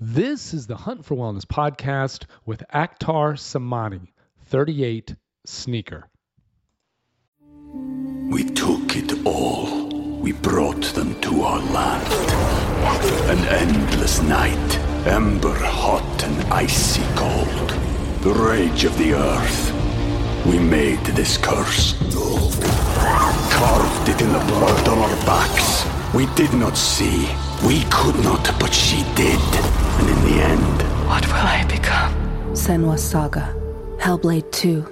This is the Hunt for Wellness podcast with Akhtar Samani, 38 Sneaker. we took it all. We brought them to our land. An endless night, ember hot and icy cold. The rage of the earth. We made this curse. Carved it in the blood on our backs. We did not see. We could not, but she did. And in the end, What will I become? Senua's Saga. Hellblade 2.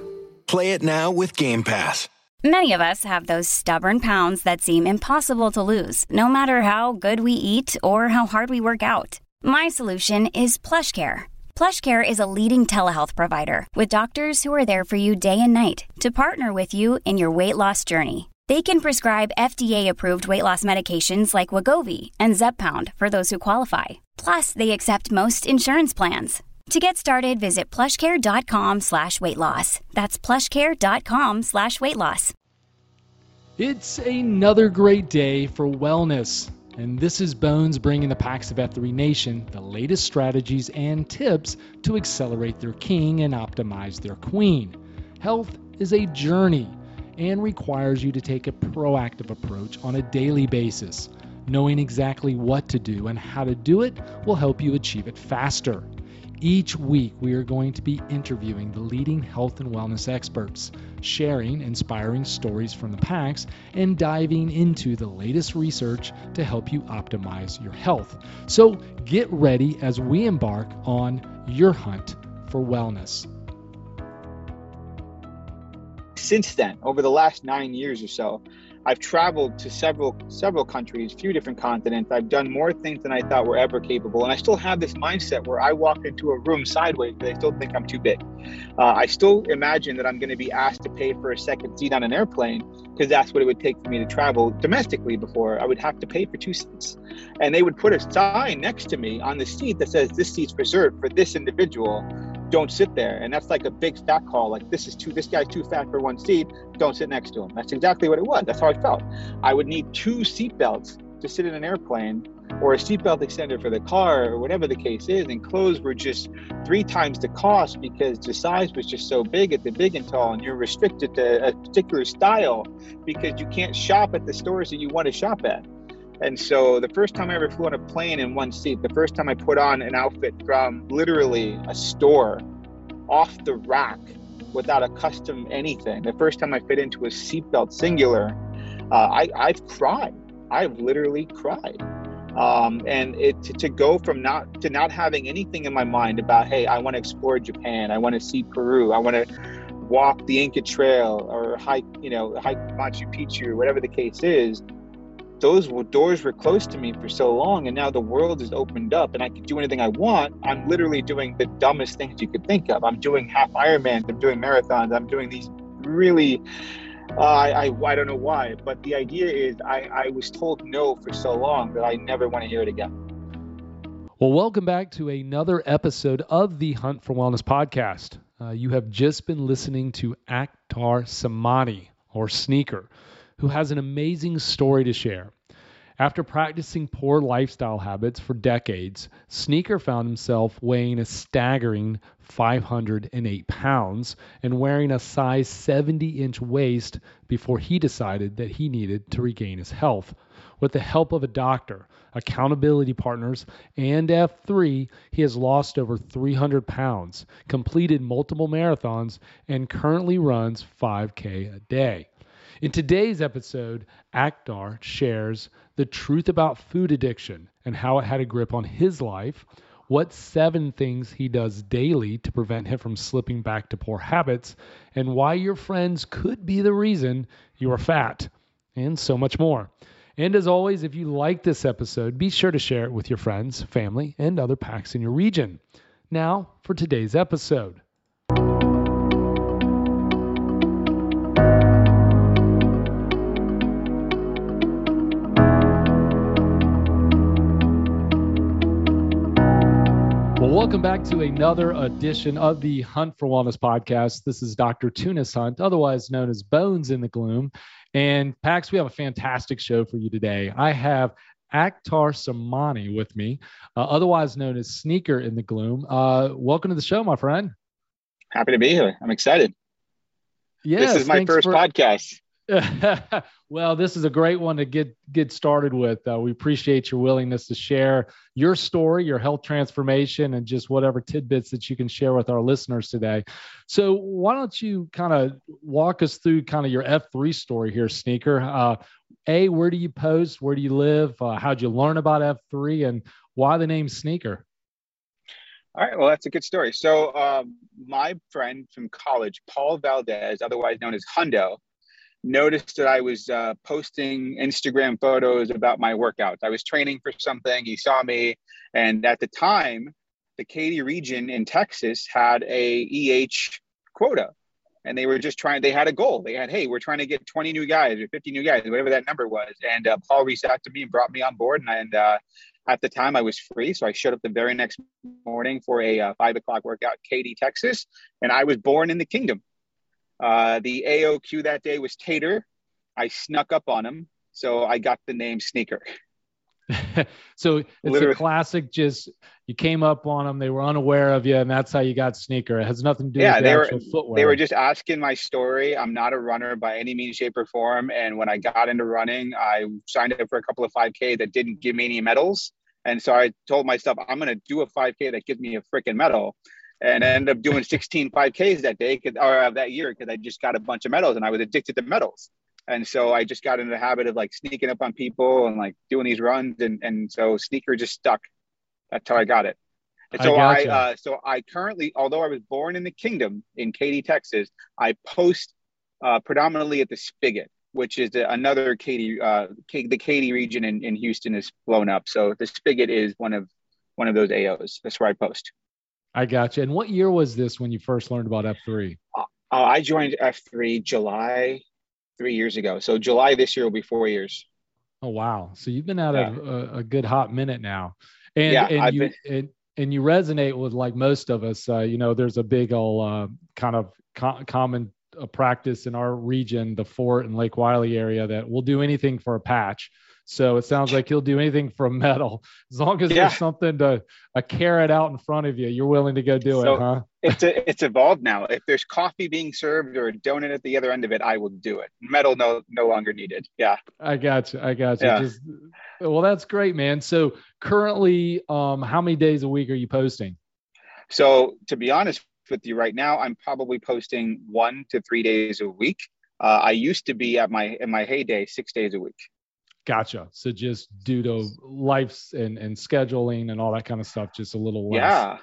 Play it now with Game Pass. Many of us have those stubborn pounds that seem impossible to lose, no matter how good we eat or how hard we work out. My solution is PlushCare. PlushCare is a leading telehealth provider with doctors who are there for you day and night to partner with you in your weight loss journey. They can prescribe FDA-approved weight loss medications like Wegovy and Zepbound for those who qualify. Plus, they accept most insurance plans. To get started, visit plushcare.com slash weight loss. That's plushcare.com slash weight loss. It's another great day for wellness. And this is Bones bringing the Pax of F3 Nation the latest strategies and tips to accelerate their king and optimize their queen. Health is a journey and requires you to take a proactive approach on a daily basis. Knowing exactly what to do and how to do it will help you achieve it faster. Each week, we are going to be interviewing the leading health and wellness experts, sharing inspiring stories from the packs, and diving into the latest research to help you optimize your health. So get ready as we embark on your hunt for wellness. Since then, over the last nine years or so, I've traveled to several several countries, few different continents. I've done more things than I thought were ever capable, and I still have this mindset where I walk into a room sideways I still think I'm too big. Uh, I still imagine that I'm going to be asked to pay for a second seat on an airplane because that's what it would take for me to travel domestically. Before I would have to pay for two seats, and they would put a sign next to me on the seat that says this seat's reserved for this individual don't sit there. And that's like a big fat call. Like this is too, this guy's too fat for one seat. Don't sit next to him. That's exactly what it was. That's how I felt. I would need two seat belts to sit in an airplane or a seatbelt extender for the car or whatever the case is. And clothes were just three times the cost because the size was just so big at the big and tall. And you're restricted to a particular style because you can't shop at the stores that you want to shop at. And so the first time I ever flew on a plane in one seat, the first time I put on an outfit from literally a store off the rack without a custom anything, the first time I fit into a seatbelt singular, uh, I, I've cried. I've literally cried. Um, and it to, to go from not to not having anything in my mind about hey I want to explore Japan I want to see Peru I want to walk the Inca Trail or hike you know hike Machu Picchu whatever the case is those doors were closed to me for so long and now the world is opened up and I can do anything I want I'm literally doing the dumbest things you could think of I'm doing half Ironmans I'm doing marathons I'm doing these really uh, I, I, I don't know why, but the idea is I, I was told no for so long that I never want to hear it again. Well, welcome back to another episode of the Hunt for Wellness podcast. Uh, you have just been listening to Akhtar Samani, or Sneaker, who has an amazing story to share. After practicing poor lifestyle habits for decades, Sneaker found himself weighing a staggering 508 pounds and wearing a size 70 inch waist before he decided that he needed to regain his health. With the help of a doctor, accountability partners, and F3, he has lost over 300 pounds, completed multiple marathons, and currently runs 5K a day. In today's episode, Akhtar shares the truth about food addiction and how it had a grip on his life, what seven things he does daily to prevent him from slipping back to poor habits, and why your friends could be the reason you are fat, and so much more. And as always, if you like this episode, be sure to share it with your friends, family, and other packs in your region. Now, for today's episode. Back to another edition of the Hunt for Wellness podcast. This is Dr. Tunis Hunt, otherwise known as Bones in the Gloom. And Pax, we have a fantastic show for you today. I have Akhtar Samani with me, uh, otherwise known as Sneaker in the Gloom. Uh, welcome to the show, my friend. Happy to be here. I'm excited. Yeah, this is my first for- podcast. well, this is a great one to get get started with. Uh, we appreciate your willingness to share your story, your health transformation, and just whatever tidbits that you can share with our listeners today. So, why don't you kind of walk us through kind of your F3 story here, Sneaker? Uh, a, where do you post? Where do you live? Uh, how'd you learn about F3, and why the name Sneaker? All right, well, that's a good story. So, um, my friend from college, Paul Valdez, otherwise known as Hundo, noticed that I was uh, posting Instagram photos about my workouts. I was training for something. He saw me, and at the time, the Katy region in Texas had a EH quota, and they were just trying. They had a goal. They had, hey, we're trying to get 20 new guys or 50 new guys, whatever that number was. And uh, Paul reached out to me and brought me on board, and, and uh, at the time I was free, so I showed up the very next morning for a uh, five o'clock workout, Katy, Texas, and I was born in the kingdom. Uh, the AOQ that day was Tater. I snuck up on him, so I got the name Sneaker. so it's Literally. a classic. Just you came up on them, they were unaware of you, and that's how you got Sneaker. It has nothing to do yeah, with the they were, footwear. They were just asking my story. I'm not a runner by any means, shape, or form. And when I got into running, I signed up for a couple of 5K that didn't give me any medals. And so I told myself, I'm going to do a 5K that gives me a freaking medal and I ended up doing 16 5Ks that day or uh, that year because I just got a bunch of medals and I was addicted to medals. And so I just got into the habit of like sneaking up on people and like doing these runs. And, and so sneaker just stuck. That's how I got it. And so I, I uh, so I currently, although I was born in the kingdom in Katy, Texas, I post uh, predominantly at the Spigot, which is another Katy, uh, the Katy region in, in Houston is blown up. So the Spigot is one of one of those AOs. That's where I post. I got you. And what year was this when you first learned about F3? Uh, I joined F3 July three years ago. So July this year will be four years. Oh wow! So you've been out yeah. a, a, good hot minute now, and yeah, and I've you been... and, and you resonate with like most of us. Uh, you know, there's a big old uh, kind of co- common uh, practice in our region, the Fort and Lake Wylie area, that we'll do anything for a patch. So it sounds like he'll do anything for a medal as long as yeah. there's something to a carrot out in front of you. You're willing to go do so it, huh? It's a, it's evolved now. If there's coffee being served or a donut at the other end of it, I will do it. Medal no no longer needed. Yeah. I got you. I got you. Yeah. Just, well, that's great, man. So currently, um, how many days a week are you posting? So to be honest with you, right now, I'm probably posting one to three days a week. Uh, I used to be at my in my heyday six days a week. Gotcha. So just due to life's and, and scheduling and all that kind of stuff, just a little less. Yeah.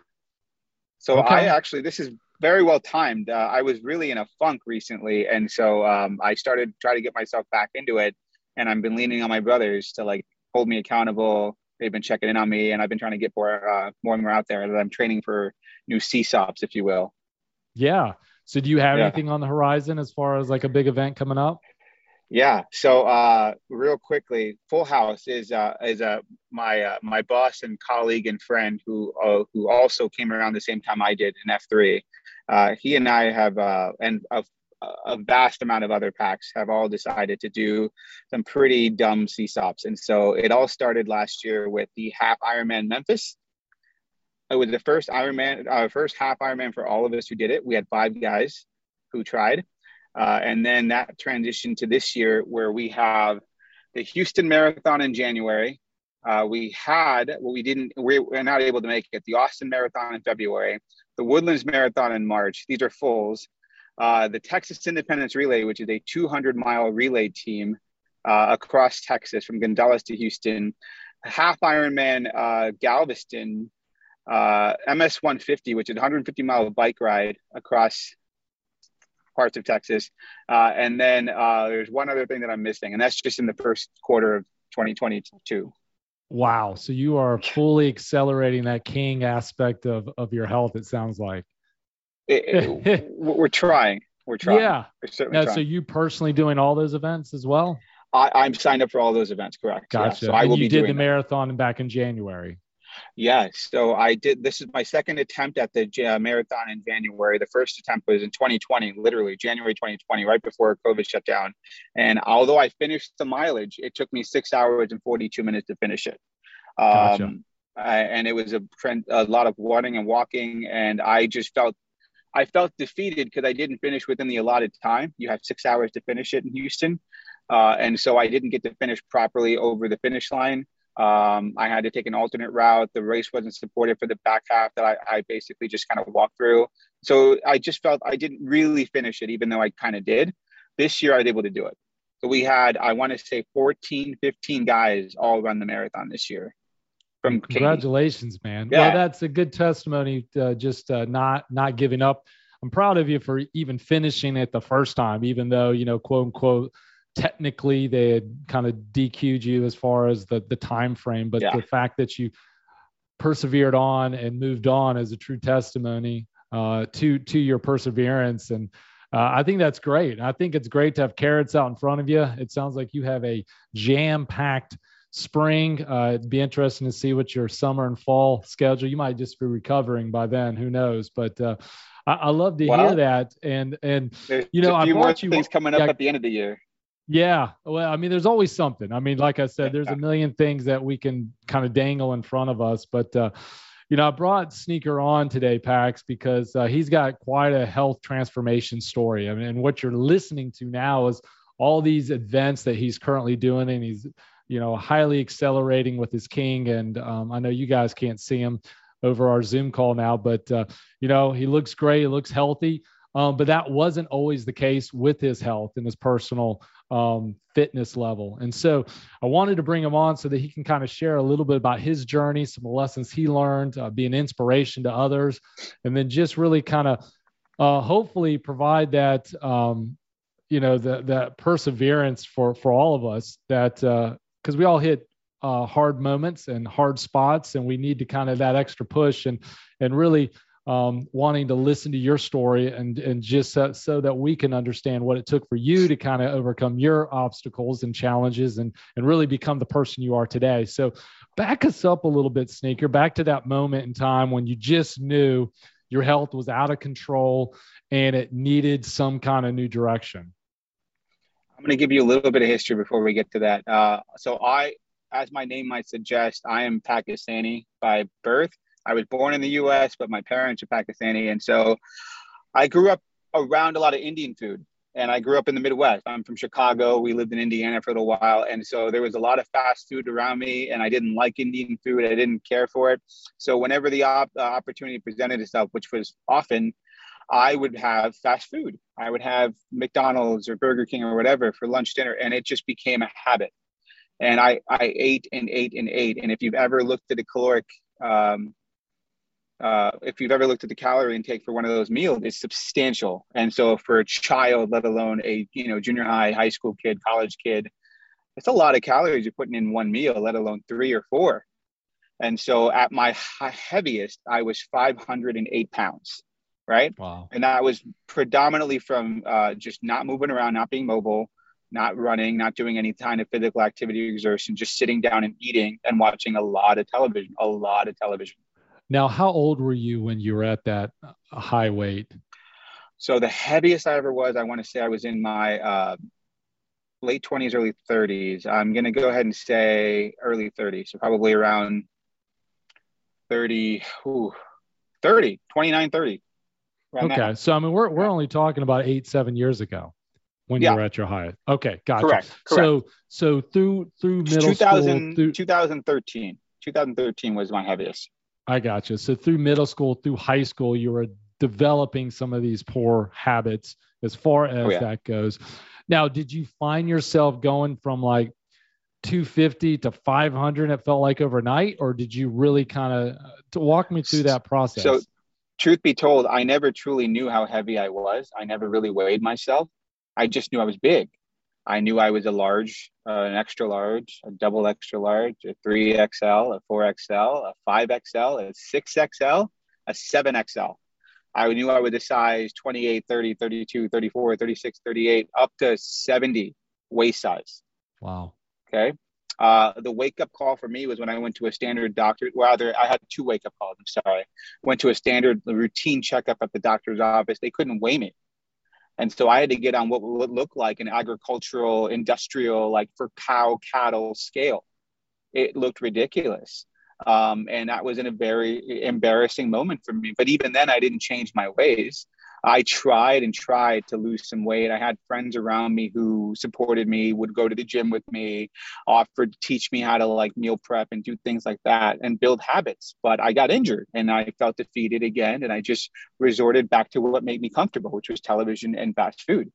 So Okay. I actually, this is very well timed. Uh, I was really in a funk recently, and so um, I started trying to get myself back into it. And I've been leaning on my brothers to like hold me accountable. They've been checking in on me, and I've been trying to get more, uh, more and more out there. That I'm training for new CSAUPs, if you will. Yeah. So do you have Yeah. anything on the horizon as far as like a big event coming up? Yeah. So, uh, real quickly, Full House is uh, is uh, my uh, my boss and colleague and friend who uh, who also came around the same time I did in F three. Uh, he and I have uh, and a, a vast amount of other packs have all decided to do some pretty dumb CSAUPs, and so it all started last year with the half Ironman Memphis. It was the first Ironman, uh, first half Ironman for all of us who did it. We had five guys who tried. Uh, and then that transitioned to this year where we have the Houston Marathon in January. Uh, we had, well, we didn't, we we're not able to make it, the Austin Marathon in February, the Woodlands Marathon in March. These are fulls. Uh, the Texas Independence Relay, which is a 200 mile relay team uh, across Texas from Gonzales to Houston, half Ironman uh, Galveston, uh, MS 150, which is a 150 mile bike ride across parts of Texas. Uh, and then uh, there's one other thing that I'm missing, and that's just in the first quarter of 2022. Wow. So you are fully accelerating that king aspect of, of your health, it sounds like. It- it- we're trying. We're trying. Yeah. We're Now, trying. so you personally doing all those events as well? I, I'm signed up for all those events, correct? Yeah, Gotcha. so I and will you be did the that. marathon back in January. Yeah, so I did. This is my second attempt at the uh, marathon in January. The first attempt was in 2020, literally January 2020, right before COVID shut down. And although I finished the mileage, it took me six hours and 42 minutes to finish it. Gotcha. Um, I, and it was a, a lot of running and walking, and I just felt. I felt defeated because I didn't finish within the allotted time. You have six hours to finish it in Houston, uh, and so I didn't get to finish properly over the finish line. Um, I had to take an alternate route. The race wasn't supported for the back half that I, I basically just kind of walked through. So I just felt I didn't really finish it, even though I kind of did. This year I was able to do it. So we had, I want to say 14, 15 guys all run the marathon this year from. Congratulations, man. Yeah. Well, that's a good testimony. To just uh, not not giving up. I'm proud of you for even finishing it the first time, even though you know, quote unquote, technically they had kind of DQ'd you as far as the the time frame. But Yeah. the fact that you persevered on and moved on is a true testimony uh, to to your perseverance and. Uh, I think that's great. I think it's great to have carrots out in front of you. It sounds like you have a jam-packed spring. Uh, it'd be interesting to see what your summer and fall schedule. You might just be recovering by then. Who knows? But uh, I, I love to hear that. And and There's you know, I few more you- things coming up yeah. at the end of the year. Yeah, well, I mean, there's always something. I mean, like I said, there's a million things that we can kind of dangle in front of us. But uh, you know, I brought Sneaker on today, Pax, because uh, he's got quite a health transformation story. I mean, and what you're listening to now is all these events that he's currently doing, and he's you know highly accelerating with his king. And um, I know you guys can't see him over our Zoom call now, but uh, you know he looks great. He looks healthy. Um, but that wasn't always the case with his health and his personal um, fitness level. And so I wanted to bring him on so that he can kind of share a little bit about his journey, some lessons he learned, uh, be an inspiration to others, and then just really kind of uh, hopefully provide that, um, you know, the, that perseverance for, for all of us that, because we all hit uh, hard moments and hard spots, and we need to kind of that extra push and, and really um, wanting to listen to your story and and just so, so that we can understand what it took for you to kind of overcome your obstacles and challenges and and really become the person you are today. So back us up a little bit, Sneaker, back to that moment in time when you just knew your health was out of control and it needed some kind of new direction. I'm going to give you a little bit of history before we get to that. Uh, so I, as my name might suggest, I am Pakistani by birth. I was born in the U.S., but my parents are Pakistani, and so I grew up around a lot of Indian food. And I grew up in the Midwest. I'm from Chicago. We lived in Indiana for a little while, and so there was a lot of fast food around me, and I didn't like Indian food. I didn't care for it. So whenever the op- opportunity presented itself, which was often, I would have fast food. I would have McDonald's or Burger King or whatever for lunch, dinner, and it just became a habit. And I, I ate and ate and ate. And if you've ever looked at a caloric, um, uh, if you've ever looked at the calorie intake for one of those meals, it's substantial. And so for a child, let alone a you know junior high, high school kid, college kid, it's a lot of calories you're putting in one meal, let alone three or four. And so at my heaviest, I was 508 pounds, right? Wow. And that was predominantly from uh, just not moving around, not being mobile, not running, not doing any kind of physical activity or exertion, just sitting down and eating and watching a lot of television, a lot of television. Now, how old were you when you were at that uh, high weight? So the heaviest I ever was, I want to say I was in my uh, late 20s, early 30s. I'm going to go ahead and say early 30s. So probably around 30, ooh, 30, 29, 30. Okay. So, I mean, we're, we're only talking about eight, seven years ago when yeah. you were at your highest. Okay. Gotcha. Correct. correct. So, so through, through middle 2000, school, through, 2013, 2013 was my heaviest. I gotcha. So through middle school, through high school, you were developing some of these poor habits as far oh, as oh, yeah. that goes. Now, did you find yourself going from like 250 to 500 it felt like overnight or did you really kind of to walk me through that process so truth be told i never truly knew how heavy i was i never really weighed myself i just knew i was big i knew i was a large uh, an extra large a double extra large a 3xl a 4xl a 5xl a 6xl a 7xl i knew i was a size 28 30 32 34 36 38 up to 70 waist size wow Okay. Uh, the wake up call for me was when I went to a standard doctor. Rather, I had two wake up calls. I'm sorry. Went to a standard routine checkup at the doctor's office. They couldn't weigh me. And so I had to get on what would look like an agricultural, industrial, like for cow, cattle scale. It looked ridiculous. Um, and that was in a very embarrassing moment for me. But even then, I didn't change my ways. I tried and tried to lose some weight. I had friends around me who supported me, would go to the gym with me, offered to teach me how to like meal prep and do things like that and build habits. But I got injured and I felt defeated again. And I just resorted back to what made me comfortable, which was television and fast food.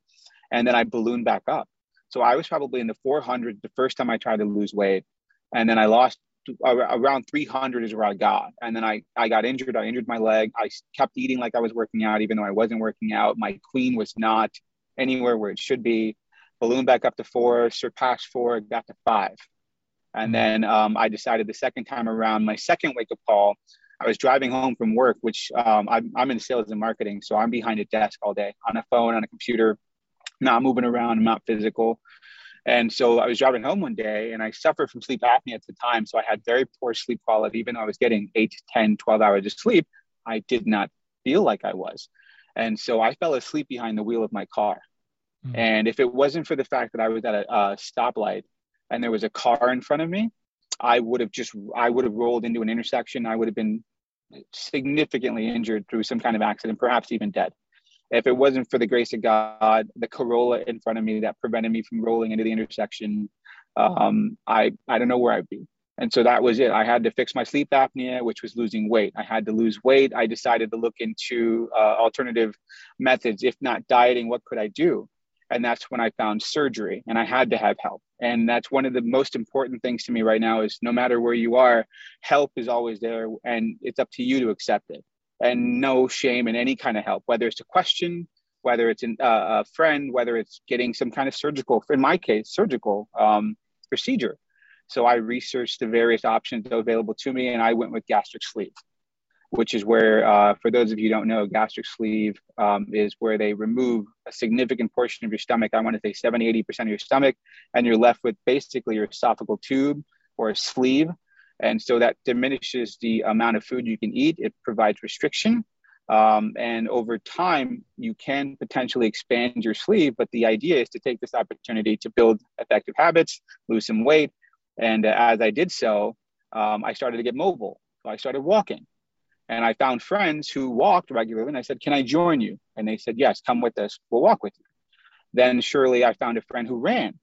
And then I ballooned back up. So I was probably in the 400 the first time I tried to lose weight. And then I lost around 300 is where I got. And then I, I got injured. I injured my leg. I kept eating like I was working out, even though I wasn't working out. My queen was not anywhere where it should be. Balloon back up to four, surpassed four, got to five. And then um, I decided the second time around, my second wake up call, I was driving home from work, which um, I'm, I'm in sales and marketing. So I'm behind a desk all day on a phone, on a computer, not moving around, not physical. And so I was driving home one day and I suffered from sleep apnea at the time. So I had very poor sleep quality. Even though I was getting 8 10, 12 hours of sleep, I did not feel like I was. And so I fell asleep behind the wheel of my car. Mm-hmm. And if it wasn't for the fact that I was at a, a stoplight and there was a car in front of me, I would have just, I would have rolled into an intersection. I would have been significantly injured through some kind of accident, perhaps even dead if it wasn't for the grace of God, the Corolla in front of me that prevented me from rolling into the intersection, um, I I don't know where I'd be. And so that was it. I had to fix my sleep apnea, which was losing weight. I had to lose weight. I decided to look into uh, alternative methods. If not dieting, what could I do? And that's when I found surgery, and I had to have help. And that's one of the most important things to me right now is no matter where you are, help is always there, and it's up to you to accept it and no shame in any kind of help, whether it's a question, whether it's an, uh, a friend, whether it's getting some kind of surgical, in my case, surgical um, procedure. So I researched the various options available to me, and I went with gastric sleeve, which is where, uh, for those of you don't know, gastric sleeve um, is where they remove a significant portion of your stomach. I want to say 70, 80% of your stomach, and you're left with basically your esophageal tube or a sleeve and so that diminishes the amount of food you can eat. It provides restriction. Um, and over time, you can potentially expand your sleeve. But the idea is to take this opportunity to build effective habits, lose some weight. And as I did so, um, I started to get mobile. So I started walking. And I found friends who walked regularly. And I said, Can I join you? And they said, Yes, come with us. We'll walk with you. Then surely I found a friend who ran.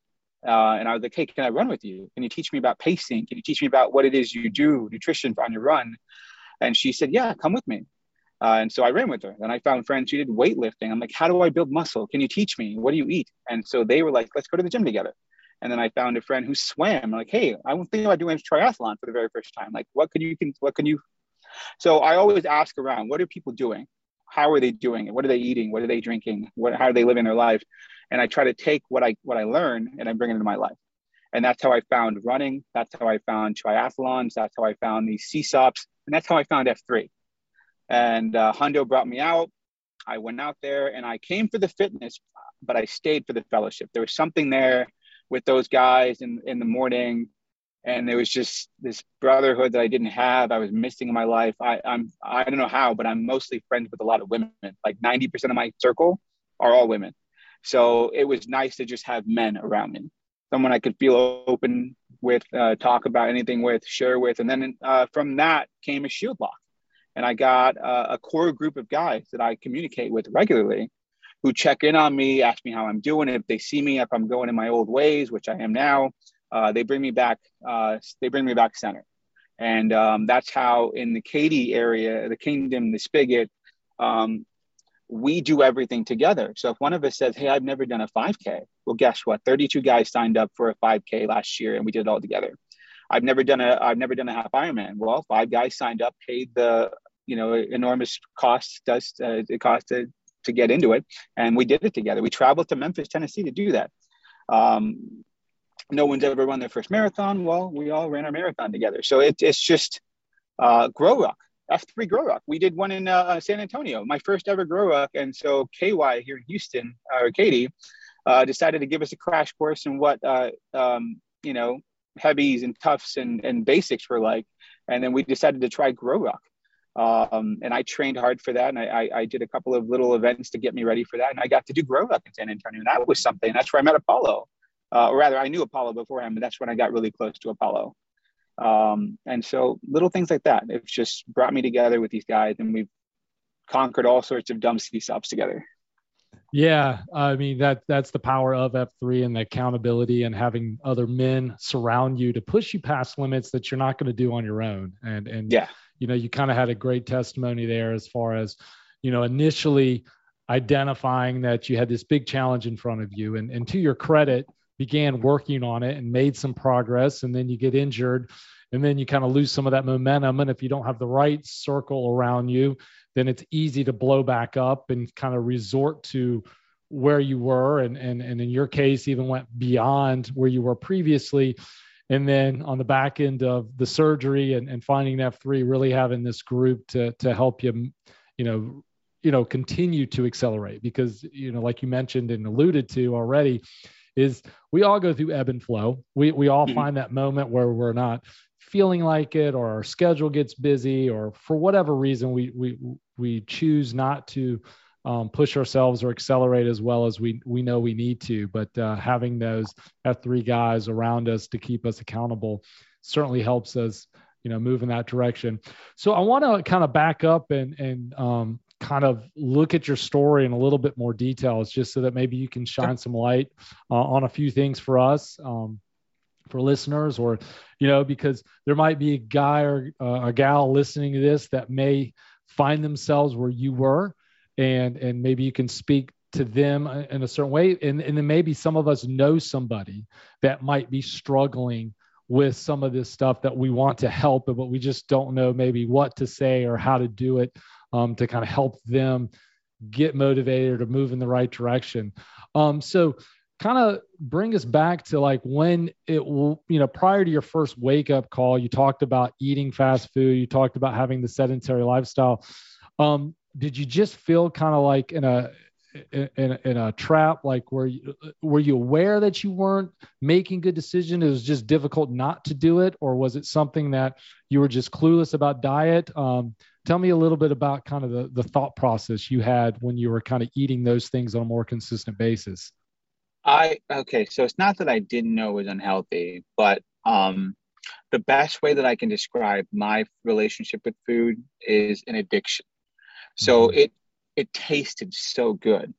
Uh, and I was like, hey, can I run with you? Can you teach me about pacing? Can you teach me about what it is you do, nutrition on your run? And she said, yeah, come with me. Uh, and so I ran with her. And I found friends who did weightlifting. I'm like, how do I build muscle? Can you teach me? What do you eat? And so they were like, let's go to the gym together. And then I found a friend who swam. I'm like, hey, I was thinking about doing triathlon for the very first time. Like, what can you can what can you? So I always ask around, what are people doing? How are they doing it? What are they eating? What are they drinking? What how are they living their lives? And I try to take what I what I learn and I bring it into my life. And that's how I found running. That's how I found triathlons. That's how I found these CSAUPs. And that's how I found F3. And uh, Hundo brought me out. I went out there and I came for the fitness, but I stayed for the fellowship. There was something there with those guys in, in the morning. And there was just this brotherhood that I didn't have. I was missing in my life. I, I'm I don't know how, but I'm mostly friends with a lot of women. Like 90% of my circle are all women. So it was nice to just have men around me, someone I could feel open with, uh, talk about anything with, share with. And then uh, from that came a shield lock and I got uh, a core group of guys that I communicate with regularly who check in on me, ask me how I'm doing. If they see me, if I'm going in my old ways, which I am now, uh, they bring me back. Uh, they bring me back center, and um, that's how in the Katy area, the Kingdom, the Spigot, um, we do everything together. So if one of us says, "Hey, I've never done a 5K," well, guess what? 32 guys signed up for a 5K last year, and we did it all together. I've never done a I've never done a half Ironman. Well, five guys signed up, paid the you know enormous cost does uh, it cost to, to get into it and we did it together we traveled to memphis tennessee to do that um, no one's ever run their first marathon well we all ran our marathon together so it, it's just uh, GrowRuck f3 GrowRuck. we did one in uh, uh, san antonio my first ever GrowRuck. and so ky here in houston or Katy uh, decided to give us a crash course in what uh, um, you know heavies and toughs and, and basics were like and then we decided to try GrowRuck um, and I trained hard for that. And I, I, I, did a couple of little events to get me ready for that. And I got to do GrowRuck in San Antonio. And that was something. That's where I met Apollo. Uh, or rather, I knew Apollo beforehand, but that's when I got really close to Apollo. Um, and so little things like that, it's just brought me together with these guys and we've conquered all sorts of dumb CSAUPs together. Yeah, I mean that that's the power of F3 and the accountability and having other men surround you to push you past limits that you're not going to do on your own. And and yeah, you know, you kind of had a great testimony there as far as, you know, initially identifying that you had this big challenge in front of you. And, and to your credit, began working on it and made some progress. And then you get injured and then you kind of lose some of that momentum. And if you don't have the right circle around you, then it's easy to blow back up and kind of resort to where you were and, and, and in your case even went beyond where you were previously and then on the back end of the surgery and, and finding F3, really having this group to to help you, you know, you know, continue to accelerate because you know, like you mentioned and alluded to already, is we all go through ebb and flow. We we all mm-hmm. find that moment where we're not feeling like it or our schedule gets busy or for whatever reason we we we choose not to um, push ourselves or accelerate as well as we we know we need to. But uh, having those F3 guys around us to keep us accountable certainly helps us, you know, move in that direction. So I want to kind of back up and and um, kind of look at your story in a little bit more details, just so that maybe you can shine some light uh, on a few things for us. Um, for listeners or you know because there might be a guy or uh, a gal listening to this that may find themselves where you were and and maybe you can speak to them in a certain way and, and then maybe some of us know somebody that might be struggling with some of this stuff that we want to help but we just don't know maybe what to say or how to do it um, to kind of help them get motivated or move in the right direction. Um, so kind of bring us back to like when it will you know prior to your first wake up call you talked about eating fast food you talked about having the sedentary lifestyle. Um, did you just feel kind of like in a in, in a trap? Like were you were you aware that you weren't making good decisions it was just difficult not to do it? Or was it something that you were just clueless about diet? Um, tell me a little bit about kind of the, the thought process you had when you were kind of eating those things on a more consistent basis i okay so it's not that i didn't know it was unhealthy but um the best way that i can describe my relationship with food is an addiction so mm-hmm. it it tasted so good.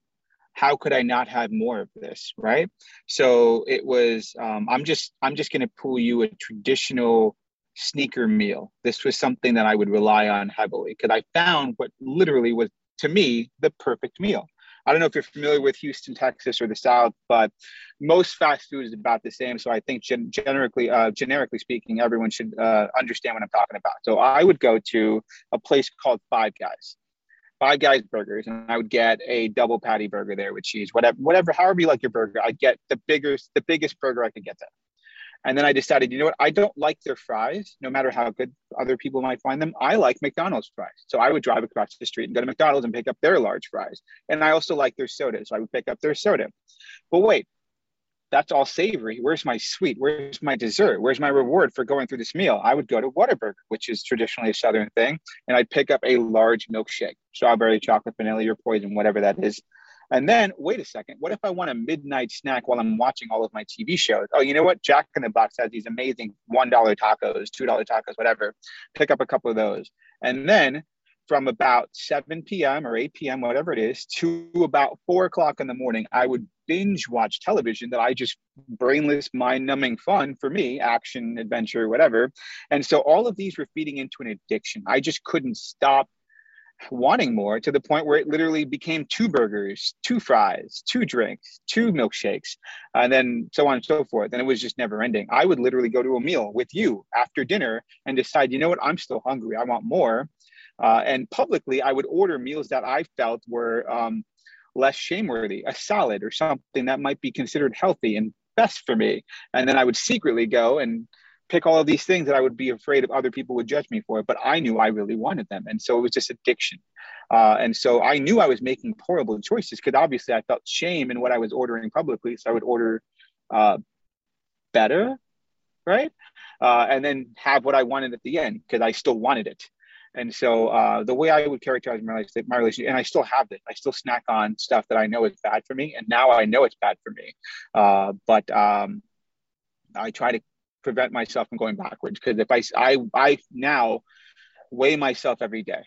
How could I not have more of this, right? So it was. Um, I'm just I'm just going to pull you a traditional sneaker meal. This was something that I would rely on heavily because I found what literally was to me the perfect meal. I don't know if you're familiar with Houston, Texas, or the South, but most fast food is about the same. So I think gen- generically, uh, generically speaking, everyone should uh, understand what I'm talking about. So I would go to a place called Five Guys. Five Guys Burgers, and I would get a double patty burger there with cheese, whatever, whatever, however you like your burger. I'd get the biggest, the biggest burger I could get there. And then I decided, you know what? I don't like their fries, no matter how good other people might find them. I like McDonald's fries. So I would drive across the street and go to McDonald's and pick up their large fries. And I also like their soda. So I would pick up their soda. But wait, that's all savory. Where's my sweet? Where's my dessert? Where's my reward for going through this meal? I would go to Whataburger, which is traditionally a Southern thing, and I'd pick up a large milkshake, strawberry, chocolate, vanilla, your poison, whatever that is. And then, wait a second, what if I want a midnight snack while I'm watching all of my TV shows? Oh, you know what? Jack in the Box has these amazing $1 tacos, $2 tacos, whatever. Pick up a couple of those. And then from about 7 p.m. or 8 p.m., whatever it is, to about four o'clock in the morning, I would binge watch television that I just brainless, mind numbing fun for me, action, adventure, whatever. And so all of these were feeding into an addiction. I just couldn't stop wanting more to the point where it literally became two burgers, two fries, two drinks, two milkshakes, and then so on and so forth. And it was just never ending. I would literally go to a meal with you after dinner and decide, you know what, I'm still hungry. I want more. Uh, and publicly, I would order meals that I felt were um, less shameworthy, a salad or something that might be considered healthy and best for me. And then I would secretly go and pick all of these things that I would be afraid of other people would judge me for, but I knew I really wanted them. And so it was just addiction. Uh, and so I knew I was making horrible choices because obviously I felt shame in what I was ordering publicly. So I would order uh, better, right? Uh, and then have what I wanted at the end because I still wanted it. And so uh, the way I would characterize my my relationship, and I still have it. I still snack on stuff that I know is bad for me, and now I know it's bad for me. Uh, but um, I try to prevent myself from going backwards because if I, I I now weigh myself every day.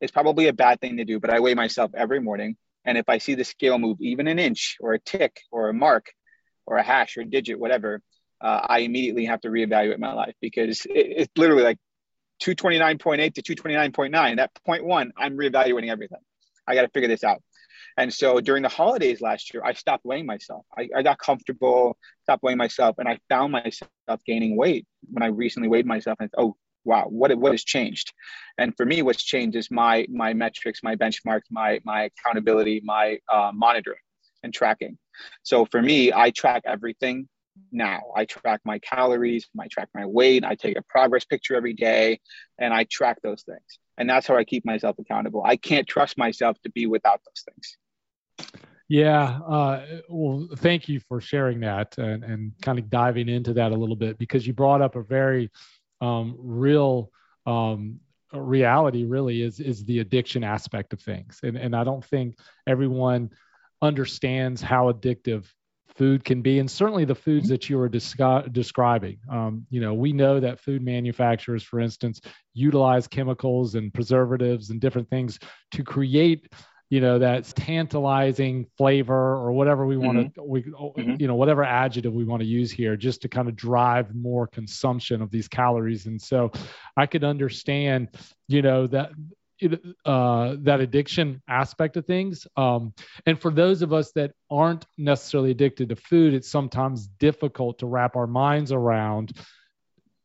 It's probably a bad thing to do, but I weigh myself every morning. And if I see the scale move even an inch or a tick or a mark or a hash or a digit, whatever, uh, I immediately have to reevaluate my life because it, it's literally like 229.8 to 229.9. That point one, I'm reevaluating everything. I got to figure this out. And so during the holidays last year, I stopped weighing myself. I, I got comfortable, stopped weighing myself, and I found myself gaining weight when I recently weighed myself. And oh, wow, what what has changed? And for me, what's changed is my my metrics, my benchmarks, my my accountability, my uh, monitoring and tracking. So for me, I track everything now. I track my calories, I track my weight, I take a progress picture every day, and I track those things. And that's how I keep myself accountable. I can't trust myself to be without those things. Yeah. Uh, well, thank you for sharing that and, and kind of diving into that a little bit because you brought up a very um, real um, reality, really, is, is the addiction aspect of things. And, and I don't think everyone understands how addictive food can be, and certainly the foods that you are descri- describing. Um, you know, we know that food manufacturers, for instance, utilize chemicals and preservatives and different things to create you know that tantalizing flavor or whatever we want to mm-hmm. we mm-hmm. you know whatever adjective we want to use here just to kind of drive more consumption of these calories and so i could understand you know that uh, that addiction aspect of things. Um, and for those of us that aren't necessarily addicted to food, it's sometimes difficult to wrap our minds around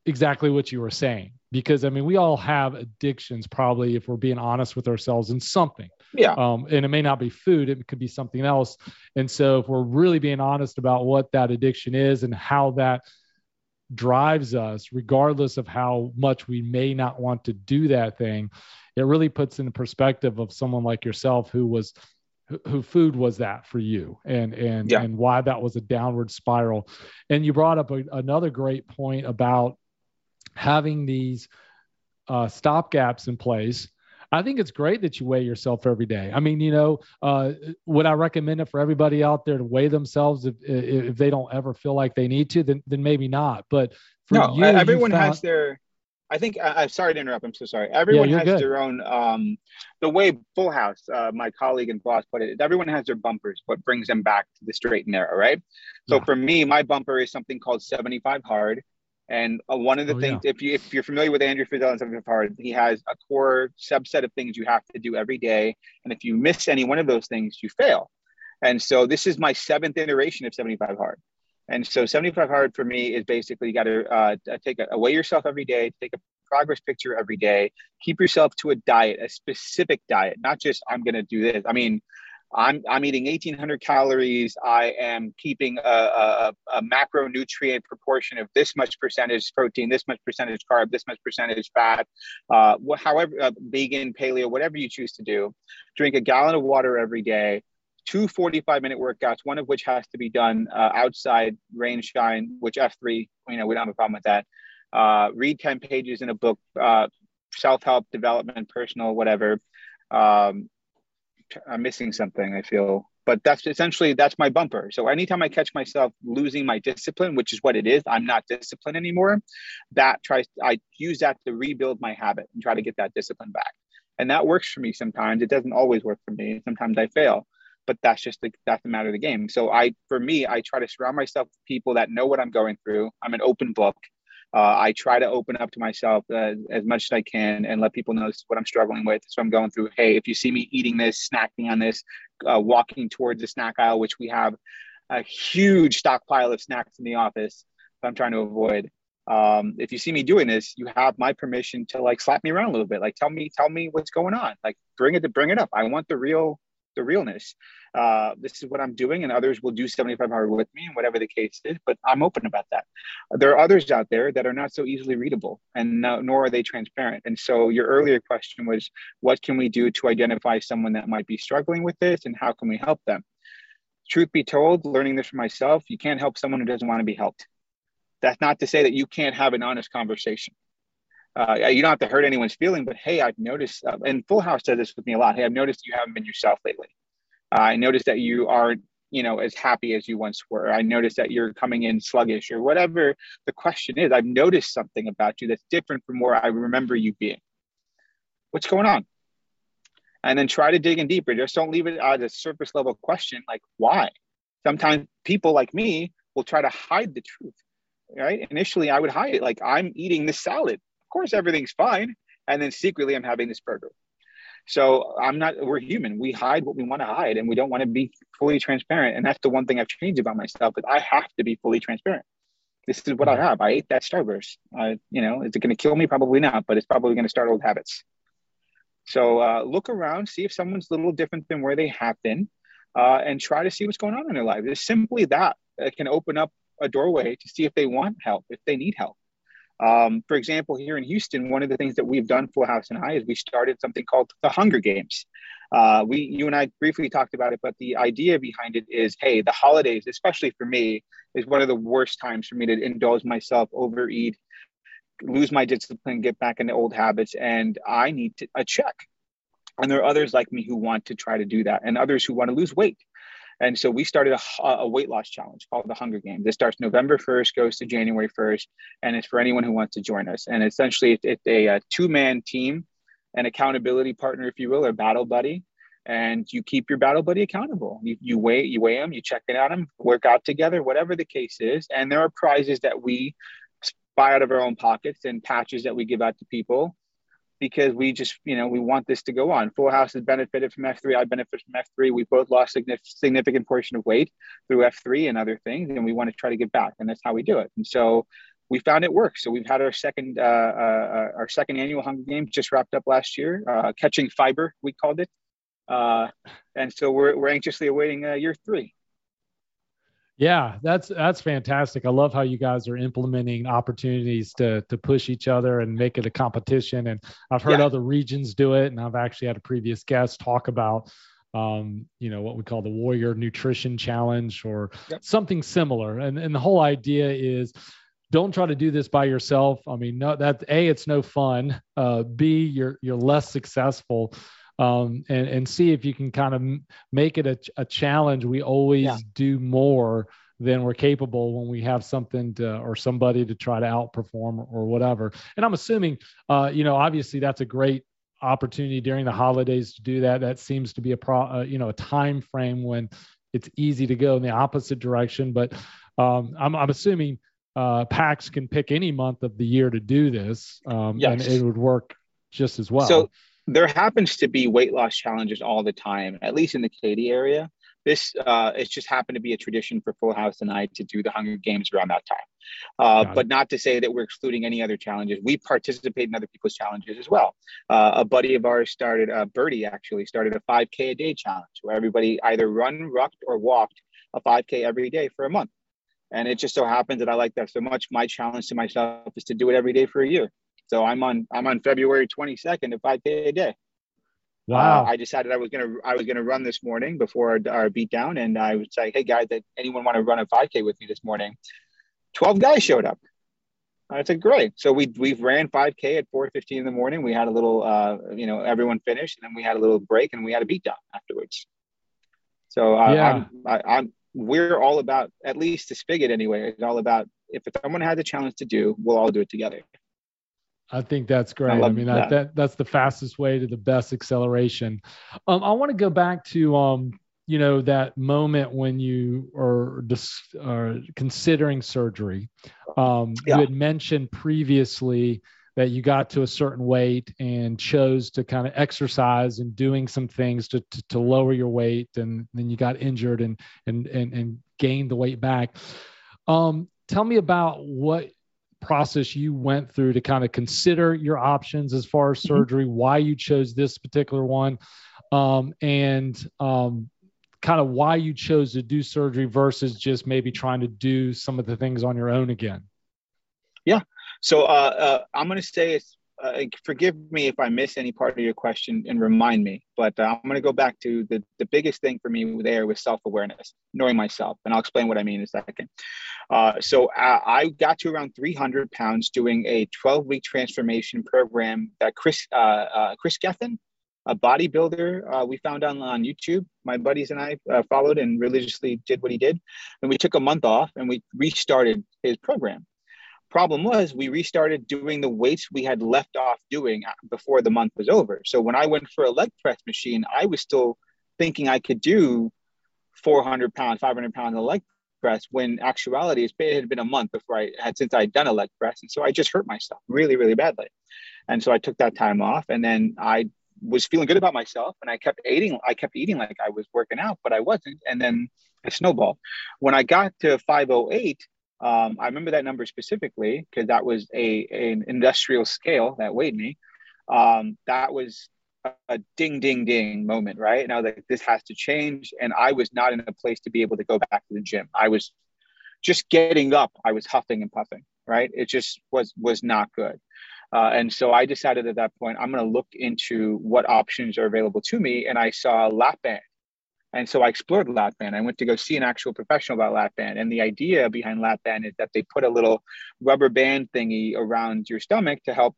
exactly what you were saying. Because I mean, we all have addictions, probably, if we're being honest with ourselves, in something. Yeah. Um, and it may not be food, it could be something else. And so, if we're really being honest about what that addiction is and how that drives us, regardless of how much we may not want to do that thing, it really puts in perspective of someone like yourself who was who food was that for you and and yeah. and why that was a downward spiral and you brought up a, another great point about having these uh, stop gaps in place I think it's great that you weigh yourself every day. I mean, you know, uh, would I recommend it for everybody out there to weigh themselves if, if they don't ever feel like they need to? Then then maybe not. But for no, you, everyone you found, has their I think I, am sorry to interrupt. I'm so sorry. Everyone yeah, has good. their own. Um, the way Full House, uh, my colleague and boss put it, everyone has their bumpers. What brings them back to the straight and narrow, right? So yeah. for me, my bumper is something called 75 hard, And uh, one of the Oh, things, if you if you're familiar with Andy Frisella and 75 Hard, he has a core subset of things you have to do every day. And if you miss any one of those things, you fail. And so this is my seventh iteration of 75 Hard. And so 75 Hard for me is basically you got to uh, take a, away yourself every day, take a progress picture every day, keep yourself to a diet, a specific diet, not just I'm going to do this. I mean, I'm I'm eating 1,800 calories. I am keeping a, a, a, macronutrient proportion of this much percentage protein, this much percentage carb, this much percentage fat. Uh, however, uh, vegan, paleo, whatever you choose to do. Drink a gallon of water every day. Two 45 minute workouts, one of which has to be done uh, outside rain shine, which F3, you know, we don't have a problem with that. Uh, read 10 pages in a book, uh, self help, development, personal, whatever. Um, I'm missing something. I feel, but that's essentially that's my bumper. So anytime I catch myself losing my discipline, which is what it is, I'm not disciplined anymore. That tries I use that to rebuild my habit and try to get that discipline back. And that works for me sometimes. It doesn't always work for me. Sometimes I fail, but that's just the, that's the matter of the game. So I, for me, I try to surround myself with people that know what I'm going through. I'm an open book. Uh, I try to open up to myself uh, as much as I can and let people know what I'm struggling with. So I'm going through. Hey, if you see me eating this, snacking on this, uh, walking towards the snack aisle, which we have a huge stockpile of snacks in the office, that I'm trying to avoid. Um, if you see me doing this, you have my permission to like slap me around a little bit. Like tell me, tell me what's going on. Like bring it to bring it up. I want the real the realness. Uh, this is what I'm doing, and others will do 75 hard with me, and whatever the case is. But I'm open about that. There are others out there that are not so easily readable, and no, nor are they transparent. And so, your earlier question was, what can we do to identify someone that might be struggling with this, and how can we help them? Truth be told, learning this for myself, you can't help someone who doesn't want to be helped. That's not to say that you can't have an honest conversation. Uh, you don't have to hurt anyone's feeling, but hey, I've noticed, uh, and Full House does this with me a lot. Hey, I've noticed you haven't been yourself lately. Uh, I noticed that you aren't, you know, as happy as you once were. I noticed that you're coming in sluggish or whatever the question is. I've noticed something about you that's different from where I remember you being. What's going on? And then try to dig in deeper. Just don't leave it as a surface level question like, why? Sometimes people like me will try to hide the truth, right? Initially, I would hide it like, I'm eating this salad. Of course, everything's fine. And then secretly, I'm having this burger. So I'm not, we're human. We hide what we want to hide and we don't want to be fully transparent. And that's the one thing I've changed about myself is I have to be fully transparent. This is what I have. I ate that Starburst. You know, is it going to kill me? Probably not, but it's probably going to start old habits. So uh, look around, see if someone's a little different than where they have been, uh, and try to see what's going on in their life. It's simply that it can open up a doorway to see if they want help, if they need help. Um, for example, here in Houston, one of the things that we've done, Full House and I, is we started something called the Hunger Games. Uh, we, you and I briefly talked about it, but the idea behind it is, hey, the holidays, especially for me, is one of the worst times for me to indulge myself, overeat, lose my discipline, get back into old habits, and I need to, a check. And there are others like me who want to try to do that, and others who want to lose weight. And so we started a, a, weight loss challenge called the Hunger Games. It starts November 1st, goes to January 1st, and it's for anyone who wants to join us. And essentially, it's a, a two man team, an accountability partner, if you will, or battle buddy. And you keep your battle buddy accountable. You, you weigh you weigh them, you check in on them, work out together, whatever the case is. And there are prizes that we buy out of our own pockets and patches that we give out to people because we just, you know, we want this to go on. Full House has benefited from F3. I benefit from F3. We both lost significant portion of weight through F3 and other things, and we want to try to get back, and that's how we do it. And so we found it works. So we've had our second, uh, uh, our second annual Hunger Games just wrapped up last year, uh, catching fiber, we called it. Uh, and so we're, we're anxiously awaiting uh, year three. Yeah, that's that's fantastic. I love how you guys are implementing opportunities to to push each other and make it a competition. And I've heard yeah. other regions do it, and I've actually had a previous guest talk about um, you know, what we call the Warrior Nutrition Challenge or yep. something similar. And and the whole idea is don't try to do this by yourself. I mean, no, that a it's no fun. Uh, B you're you're less successful um, and, and see if you can kind of make it a, a challenge. We always yeah. do more than we're capable when we have something to, or somebody to try to outperform or, whatever. And I'm assuming, uh, you know, obviously that's a great opportunity during the holidays to do that. That seems to be a pro, uh, you know, a time frame when it's easy to go in the opposite direction. But um, I'm, I'm assuming uh, PAX can pick any month of the year to do this, um, Yes. and it would work just as well. So there happens to be weight loss challenges all the time, at least in the Katy area. This uh, it's just happened to be a tradition for Full House and I to do the Hunger Games around that time. Uh, but not to say that we're excluding any other challenges. We participate in other people's challenges as well. Uh, a buddy of ours started, uh, Birdie actually started a 5K a day challenge where everybody either run, rucked, or walked a 5K every day for a month. And it just so happens that I like that so much. My challenge to myself is to do it every day for a year. So I'm on I'm on February 22nd at 5K a day. wow. Uh, I decided I was gonna I was gonna run this morning before our, our beat down, and I was like, "Hey guys, that anyone want to run a 5K with me this morning?" Twelve guys showed up. I said, "Great!" So we we ran 5K at 4:15 in the morning. We had a little, uh, you know, everyone finished, and then we had a little break, and we had a beat down afterwards. So uh, Yeah. I'm, I, I'm we're all about at least the spigot anyway. It's all about if someone has a challenge to do, we'll all do it together. I think that's great. I, love mean, that. that. that that's the fastest way to the best acceleration. Um, I want to go back to um, you know, that moment when you are dis- are considering surgery. Um, Yeah. You had mentioned previously that you got to a certain weight and chose to kind of exercise and doing some things to, to, to lower your weight, and then you got injured and and and and gained the weight back. Um, tell me about what process you went through to kind of consider your options as far as surgery, why you chose this particular one, um, and um, kind of why you chose to do surgery versus just maybe trying to do some of the things on your own again. Yeah. So uh, uh, I'm going to say it's. Uh, forgive me if I miss any part of your question and remind me, but uh, I'm going to go back to the, the biggest thing for me there was self awareness, knowing myself. And I'll explain what I mean in a second. Uh, so uh, I got to around 300 pounds doing a 12 week transformation program that Chris, uh, uh, Chris Gethin, a bodybuilder we found on, on YouTube. My buddies and I followed and religiously did what he did. And we took a month off and we restarted his program. Problem was, we restarted doing the weights we had left off doing uh, before the month was over. So when I went for a leg press machine, I was still thinking I could do 400 pounds, 500 pounds of leg press when actuality it had been a month before I had since I'd done a leg press. And so I just hurt myself really, really badly. And so I took that time off and then I was feeling good about myself and I kept eating I kept eating like I was working out, but I wasn't. And then it snowballed. When I got to 508, um, I remember that number specifically because that was a an industrial scale that weighed me. Um, that was a, a ding, ding, ding moment, right? And I was like, this has to change. And I was not in a place to be able to go back to the gym. I was just getting up. I was huffing and puffing, right? It just was was not good. Uh, and so I decided at that point, I'm going to look into what options are available to me. And I saw a lap band. And so I explored lap band. I went to go see an actual professional about lap band. And the idea behind lap band is that they put a little rubber band thingy around your stomach to help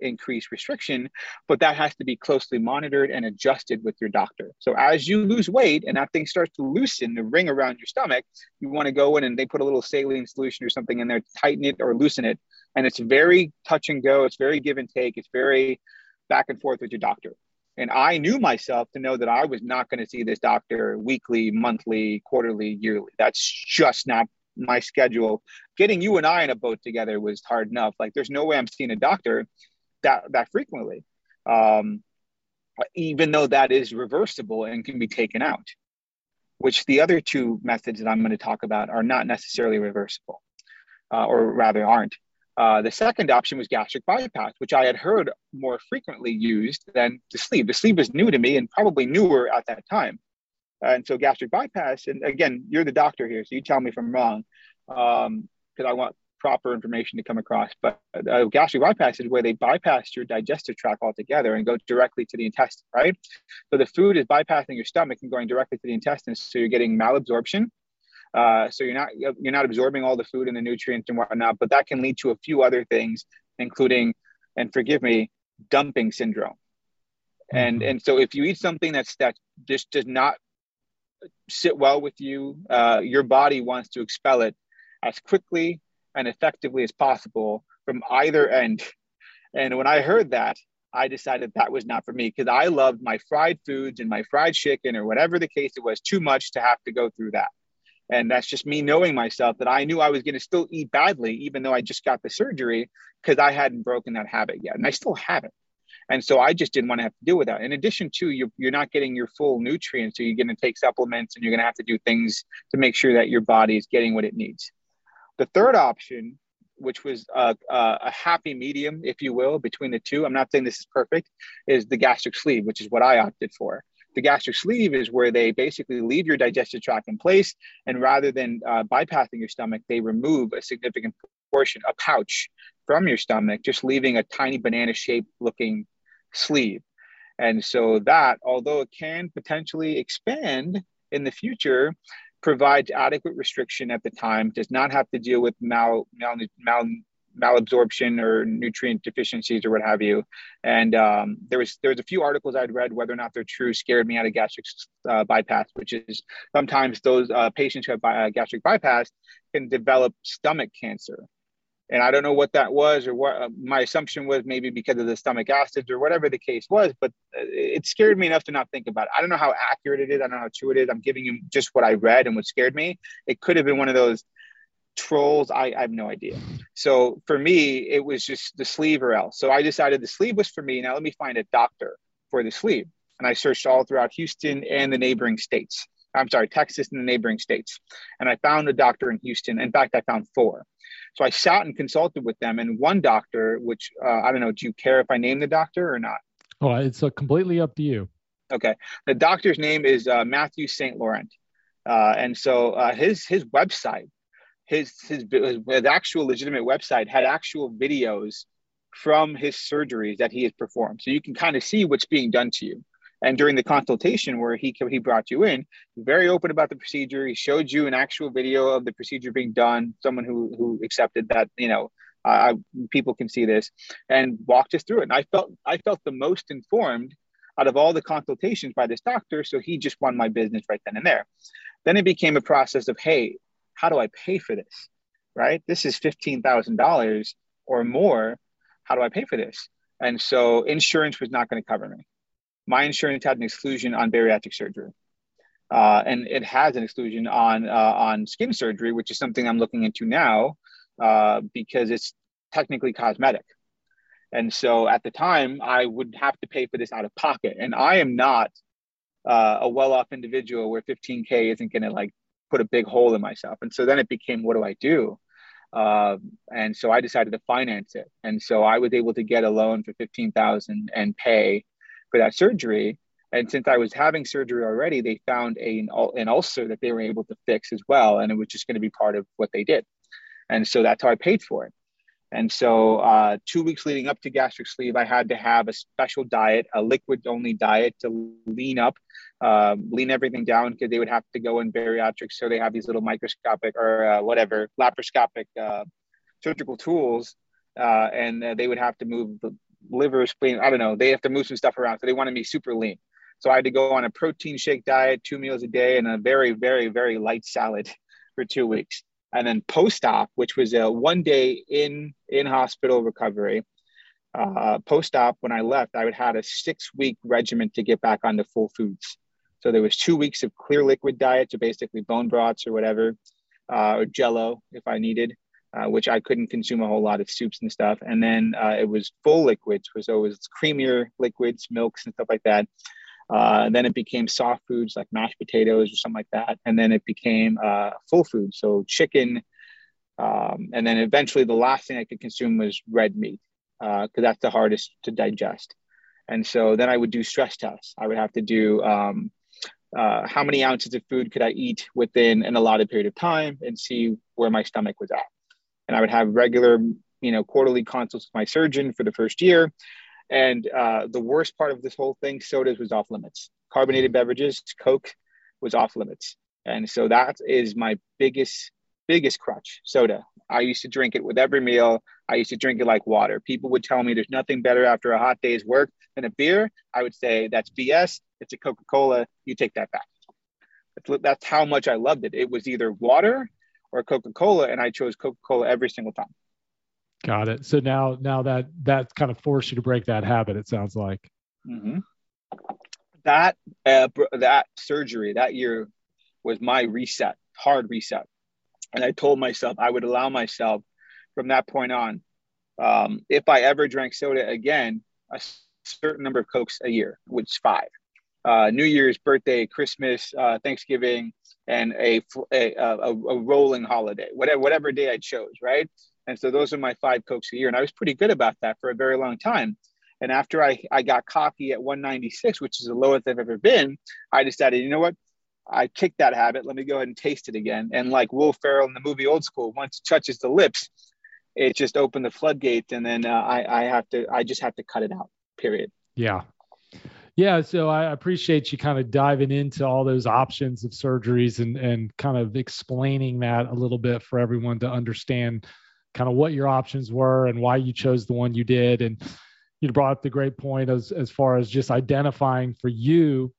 increase restriction, but that has to be closely monitored and adjusted with your doctor. So as you lose weight and that thing starts to loosen the ring around your stomach, you want to go in and they put a little saline solution or something in there, tighten it or loosen it. And it's very touch and go. It's very give and take. It's very back and forth with your doctor. And I knew myself to know that I was not going to see this doctor weekly, monthly, quarterly, yearly. That's just not my schedule. Getting you and I in a boat together was hard enough. Like, there's no way I'm seeing a doctor that that frequently, um, even though that is reversible and can be taken out. Which the other two methods that I'm going to talk about are not necessarily reversible, uh, or rather aren't. Uh, the second option was gastric bypass, which I had heard more frequently used than the sleeve. The sleeve was new to me and probably newer at that time. And so gastric bypass, and again, you're the doctor here, so you tell me if I'm wrong, because um, I want proper information to come across. But uh, gastric bypass is where they bypass your digestive tract altogether and go directly to the intestine, right? So the food is bypassing your stomach and going directly to the intestines, so you're getting malabsorption. Uh, so you're not you're not absorbing all the food and the nutrients and whatnot, but that can lead to a few other things, including, and forgive me, dumping syndrome. Mm-hmm. And and so if you eat something that's that just does not sit well with you, uh, your body wants to expel it as quickly and effectively as possible from either end. And when I heard that, I decided that was not for me because I loved my fried foods and my fried chicken or whatever the case it was too much to have to go through that. And that's just me knowing myself that I knew I was going to still eat badly, even though I just got the surgery because I hadn't broken that habit yet. And I still haven't. And so I just didn't want to have to deal with that. In addition to you're, you're not getting your full nutrients. So you're going to take supplements and you're going to have to do things to make sure that your body is getting what it needs. The third option, which was a, a happy medium, if you will, between the two, I'm not saying this is perfect, is the gastric sleeve, which is what I opted for. The gastric sleeve is where they basically leave your digestive tract in place. And rather than uh, bypassing your stomach, they remove a significant portion, a pouch from your stomach, just leaving a tiny banana shaped looking sleeve. And so that, although it can potentially expand in the future, provides adequate restriction at the time, does not have to deal with mal, mal, mal malabsorption or nutrient deficiencies or what have you. And um, there was there was a few articles I'd read, whether or not they're true, scared me out of gastric uh, bypass, which is sometimes those uh, patients who have bi- uh, gastric bypass can develop stomach cancer. And I don't know what that was, or what uh, my assumption was maybe because of the stomach acids or whatever the case was, but uh, it scared me enough to not think about it. I don't know how accurate it is. I don't know how true it is. I'm giving you just what I read and what scared me. It could have been one of those trolls I, I, have no idea. So for me it was just the sleeve or else. So i decided the sleeve was for me. Now let me find a doctor for the sleeve. And i searched all throughout houston and the neighboring states. I'm sorry texas and the neighboring states. And i found a doctor in houston. In fact i found four. So i sat and consulted with them. And one doctor which uh, i don't know do you care if i name the doctor or not? Oh it's uh, completely up to you. Okay. The doctor's name is uh, matthew st laurent. Uh, and so uh, his his website his, his his actual legitimate website had actual videos from his surgeries that he has performed. So you can kind of see what's being done to you. And during the consultation where he he brought you in, very open about the procedure. He showed you an actual video of the procedure being done. Someone who who accepted that you know uh, people can see this and walked us through it. And I felt I felt the most informed out of all the consultations by this doctor. So he just won my business right then and there. Then it became a process of hey, how do I pay for this? Right? This is $15,000 or more. How do I pay for this? And so insurance was not going to cover me. My insurance had an exclusion on bariatric surgery. Uh, and it has an exclusion on uh, on skin surgery, which is something I'm looking into now uh, because it's technically cosmetic. And so at the time, I would have to pay for this out of pocket, and I am not uh, a well-off individual where 15k isn't going to like put a big hole in myself. And so then it became, what do I do? Uh, and so I decided to finance it. And so I was able to get a loan for 15,000 and pay for that surgery. And since I was having surgery already, they found a, an ulcer that they were able to fix as well. And it was just going to be part of what they did. And so that's how I paid for it. And so, uh, two weeks leading up to gastric sleeve, I had to have a special diet, a liquid only diet to lean up, uh, lean everything down because they would have to go in bariatrics. So they have these little microscopic or uh, whatever laparoscopic uh, surgical tools, uh, and uh, they would have to move the liver, spleen. I don't know. They have to move some stuff around. So they wanted me super lean. So I had to go on a protein shake diet, two meals a day, and a very, very, very light salad for two weeks and then post-op, which was a one day in in hospital recovery. Uh, post-op, when I left, I would had a six-week regimen to get back onto full foods. So there was two weeks of clear liquid diet, so basically bone broths or whatever, uh, or Jello if I needed, uh, which I couldn't consume a whole lot of soups and stuff. And then uh, it was full liquids, so it was creamier liquids, milks and stuff like that. Uh, then it became soft foods like mashed potatoes or something like that. And then it became uh, full food, so chicken. Um, and then eventually the last thing I could consume was red meat because uh, that's the hardest to digest. And so then I would do stress tests. I would have to do um, uh, how many ounces of food could I eat within an allotted period of time and see where my stomach was at. And I would have regular, you know, quarterly consults with my surgeon for the first year. And uh, the worst part of this whole thing, sodas was off limits. Carbonated beverages, Coke was off limits. And so that is my biggest, biggest crutch, soda. I used to drink it with every meal. I used to drink it like water. People would tell me there's nothing better after a hot day's work than a beer. I would say that's BS. It's a Coca Cola. You take that back. That's how much I loved it. It was either water or Coca Cola, and I chose Coca Cola every single time. Got it. So now, now that that kind of forced you to break that habit. It sounds like. Mm-hmm. That uh, that surgery that year was my reset. hard reset. And I told myself I would allow myself from that point on, um, if I ever drank soda again, a certain number of Cokes a year, which is five. Uh, New Year's, birthday, Christmas, uh, Thanksgiving, and a, a, a, a rolling holiday, whatever, whatever day I chose, right? And so those are my five Cokes a year. And I was pretty good about that for a very long time. And after I, I got coffee at 196, which is the lowest I've ever been, I decided, you know what? I kicked that habit. Let me go ahead and taste it again. And like Will Ferrell in the movie Old School, once it touches the lips, it just opened the floodgates. And then uh, I, I have to, I just have to cut it out, period. Yeah. Yeah, so I appreciate you kind of diving into all those options of surgeries and and kind of explaining that a little bit for everyone to understand kind of what your options were and why you chose the one you did. And you brought up the great point as as far as just identifying for you,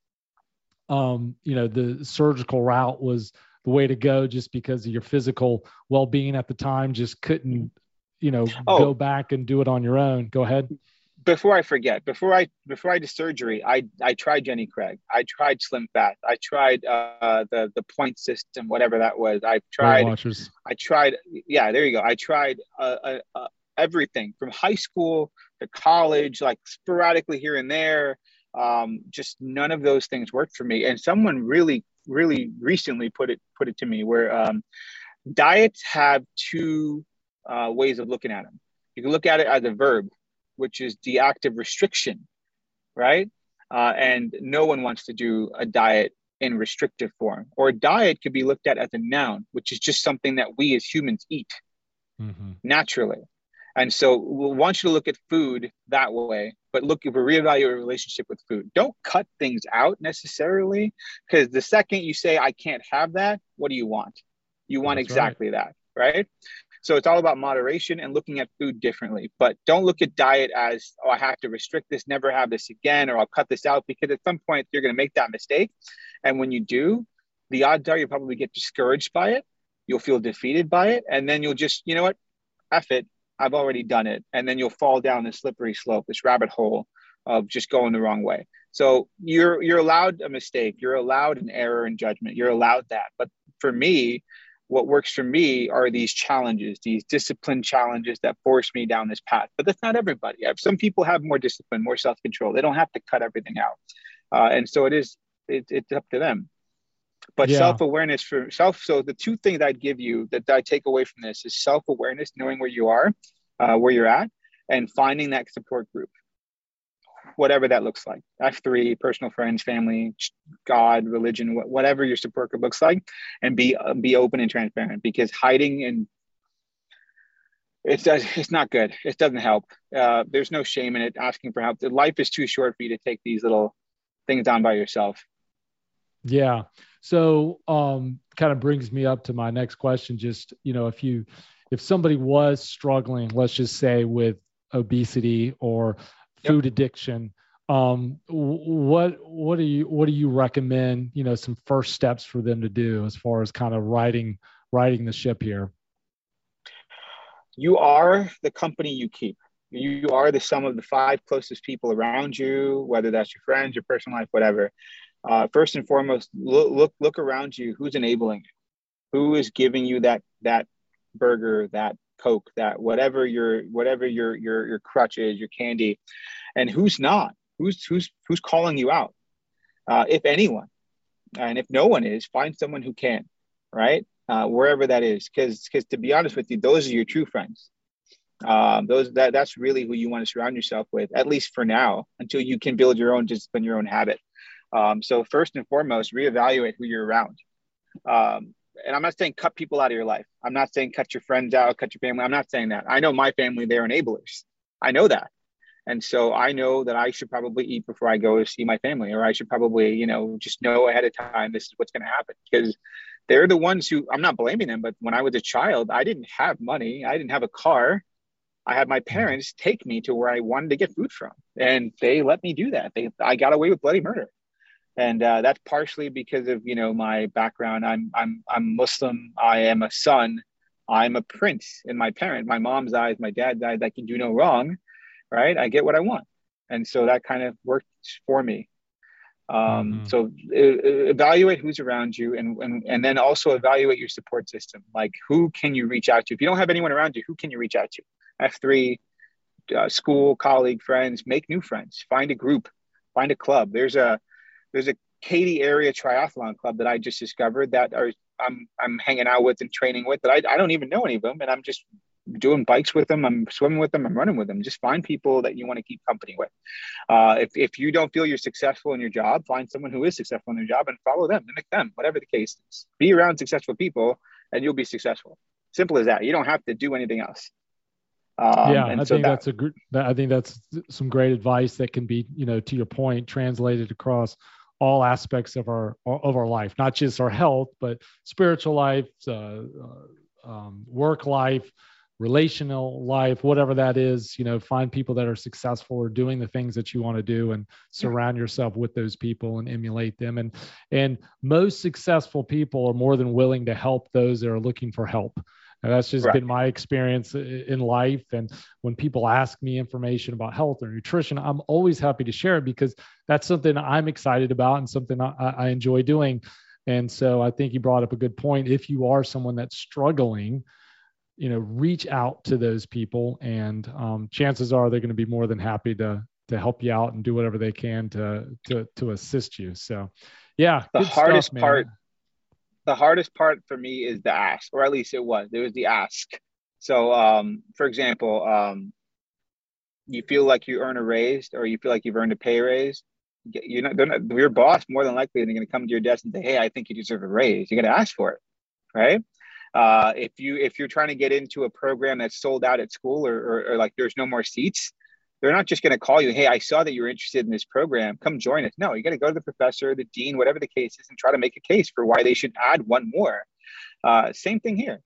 um, you know, the surgical route was the way to go just because of your physical well-being at the time. Just couldn't, you know, oh. go back and do it on your own. Go ahead before I forget, before I before I did surgery, I I tried Jenny Craig. I tried Slim Fast. I tried uh, the the point system, whatever that was. I tried. I tried. Yeah, there you go. I tried uh, uh, uh, everything from high school to college, like sporadically here and there. Um, just none of those things worked for me. And someone really, really recently put it put it to me where um, diets have two uh, ways of looking at them. You can look at it as a verb which is the active restriction, right? Uh, and no one wants to do a diet in restrictive form. Or a diet could be looked at as a noun, which is just something that we as humans eat mm-hmm. naturally. And so we want you to look at food that way, but look, if we reevaluate your relationship with food, don't cut things out necessarily, because the second you say, I can't have that, what do you want? You want That's exactly right. that, right? So it's all about moderation and looking at food differently. But don't look at diet as, oh, I have to restrict this, never have this again, or I'll cut this out, because at some point you're going to make that mistake. And when you do, the odds are you'll probably get discouraged by it. You'll feel defeated by it. And then you'll just, you know what? F it. I've already done it. And then you'll fall down this slippery slope, this rabbit hole of just going the wrong way. So you're you're allowed a mistake. You're allowed an error in judgment. You're allowed that. But for me, what works for me are these challenges, these discipline challenges that force me down this path. But that's not everybody. Some people have more discipline, more self control. They don't have to cut everything out, uh, and so it is. It, it's up to them. But yeah. self awareness for self. So the two things I'd give you that I take away from this is self awareness, knowing where you are, uh, where you're at, and finding that support group whatever that looks like. F3 personal friends family god religion whatever your support group looks like. And be uh, be open and transparent because hiding and it's it's not good. It doesn't help. Uh, there's no shame in it asking for help. Life is too short for you to take these little things down by yourself. Yeah. So um kind of brings me up to my next question. Just you know if you if somebody was struggling let's just say with obesity or food yep. addiction. Um what what do you what do you recommend you know some first steps for them to do as far as kind of riding riding the ship here? You are the company you keep. You are the sum of the five closest people around you whether that's your friends your personal life whatever. Uh, first and foremost look, look look around you. Who's enabling you? Who is giving you that that burger that coke that whatever your whatever your your your crutch is your candy. And who's not? Who's who's who's calling you out? Uh, if anyone. And if no one is find someone who can right? Uh, wherever that is. Because because to be honest with you those are your true friends. Um, those that that's really who you want to surround yourself with at least for now until you can build your own discipline your own habit. Um, so first and foremost reevaluate who you're around. Um, and I'm not saying cut people out of your life. I'm not saying cut your friends out, cut your family. I'm not saying that. I know my family, they're enablers. I know that. And so I know that I should probably eat before I go to see my family, or I should probably, you know, just know ahead of time this is what's going to happen because they're the ones who I'm not blaming them. But when I was a child, I didn't have money, I didn't have a car. I had my parents take me to where I wanted to get food from, and they let me do that. They, I got away with bloody murder and uh, that's partially because of you know my background. I'm I'm I'm Muslim. I am a son. I'm a prince in my parent, my mom's eyes, my dad's eyes. I can do no wrong, right? I get what I want, and so that kind of worked for me. Um, Mm-hmm. So evaluate who's around you, and, and and then also evaluate your support system. Like who can you reach out to? If you don't have anyone around you, who can you reach out to? F three, uh, school, colleague, friends. Make new friends. Find a group. Find a club. There's a there's a Katy area triathlon club that I just discovered that are I'm I'm hanging out with and training with that I, I don't even know any of them and I'm just doing bikes with them I'm swimming with them I'm running with them just find people that you want to keep company with. Uh, if, if you don't feel you're successful in your job find someone who is successful in their job and follow them mimic them whatever the case is. Be around successful people and you'll be successful. Simple as that you don't have to do anything else. Um, yeah, I so think that- that's a that, I think that's some great advice that can be, you know, to your point, translated across all aspects of our of our life, not just our health, but spiritual life, uh, uh, um, work life, relational life, whatever that is. You know, find people that are successful or doing the things that you want to do, and surround yourself with those people and emulate them. And and most successful people are more than willing to help those that are looking for help. And that's just Correct. been my experience in life. And when people ask me information about health or nutrition, I'm always happy to share it because that's something I'm excited about and something I, I enjoy doing. And so I think you brought up a good point. If you are someone that's struggling, you know, reach out to those people, and um, chances are they're going to be more than happy to to help you out and do whatever they can to to to assist you. So, yeah, The hardest stuff, part- the hardest part for me is the ask, or at least it was. It was the ask. So, um, for example, um, you feel like you earn a raise, or you feel like you've earned a pay raise. You're not, they're not your boss. More than likely, they're going to come to your desk and say, "Hey, I think you deserve a raise." You're going to ask for it, right? Uh, if you if you're trying to get into a program that's sold out at school, or, or, or like there's no more seats, they're not just going to call you, hey, I saw that you're interested in this program. Come join us. No, you got to go to the professor, the dean, whatever the case is, and try to make a case for why they should add one more. Uh, same thing here.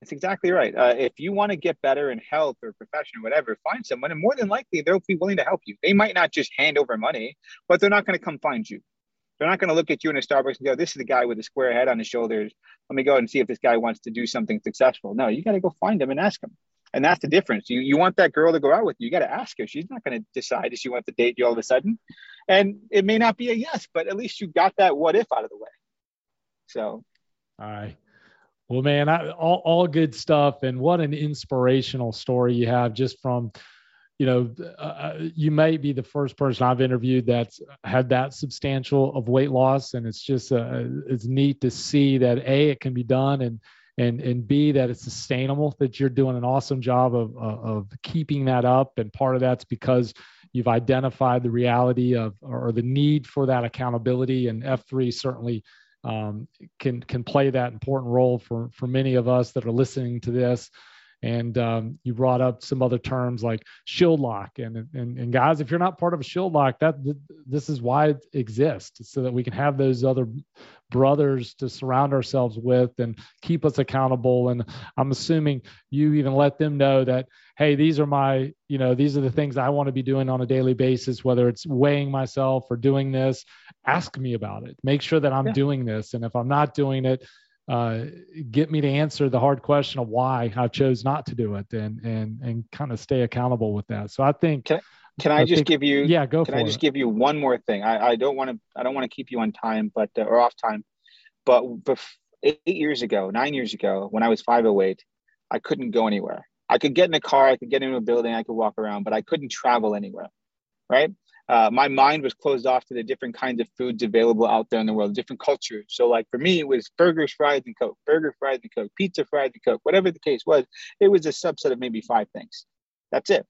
That's exactly right. Uh, if you want to get better in health or profession or whatever, find someone, and more than likely, they'll be willing to help you. They might not just hand over money, but they're not going to come find you. They're not going to look at you in a Starbucks and go, "This is the guy with the square head on his shoulders. Let me go and see if this guy wants to do something successful." No, you got to go find him and ask him. And that's the difference. You you want that girl to go out with you. You got to ask her. She's not going to decide if she wants to date you all of a sudden. And it may not be a yes, but at least you got that what if out of the way. So All right. Well, man, I, all, all good stuff. And what an inspirational story you have just from, you know, uh, you may be the first person I've interviewed that's had that substantial of weight loss. And it's just, uh, it's neat to see that A, it can be done and, and, and B, that it's sustainable, that you're doing an awesome job of, of, keeping that up. And part of that's because you've identified the reality of, or the need for that accountability. And F3 certainly um, can can play that important role for for many of us that are listening to this. And um, you brought up some other terms like shield lock, and, and and guys, if you're not part of a shield lock, that th- this is why it exists, so that we can have those other brothers to surround ourselves with and keep us accountable. And I'm assuming you even let them know that hey, these are my you know these are the things I want to be doing on a daily basis, whether it's weighing myself or doing this. Ask me about it. Make sure that I'm Yeah. doing this, and if I'm not doing it, uh, get me to answer the hard question of why I chose not to do it, and and and kind of stay accountable with that. So I think. Can- can I, I just think- give you? Yeah, go Can I it. just give you one more thing? I, I don't want to. I don't want to keep you on time, but uh, or off time. But bef- eight years ago, nine years ago, when I was 508, I couldn't go anywhere. I could get in a car, I could get into a building, I could walk around, but I couldn't travel anywhere. Right? Uh, my mind was closed off to the different kinds of foods available out there in the world, different cultures. So, like for me, it was burgers, fries, and coke. Burger, fries, and coke. Pizza, fries, and coke. Whatever the case was, it was a subset of maybe five things. That's it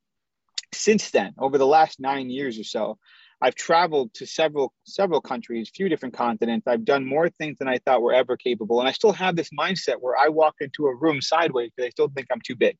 since then, over the last nine years or so, I've traveled to several several countries, few different continents. I've done more things than I thought were ever capable, and I still have this mindset where I walk into a room sideways because I still think I'm too big.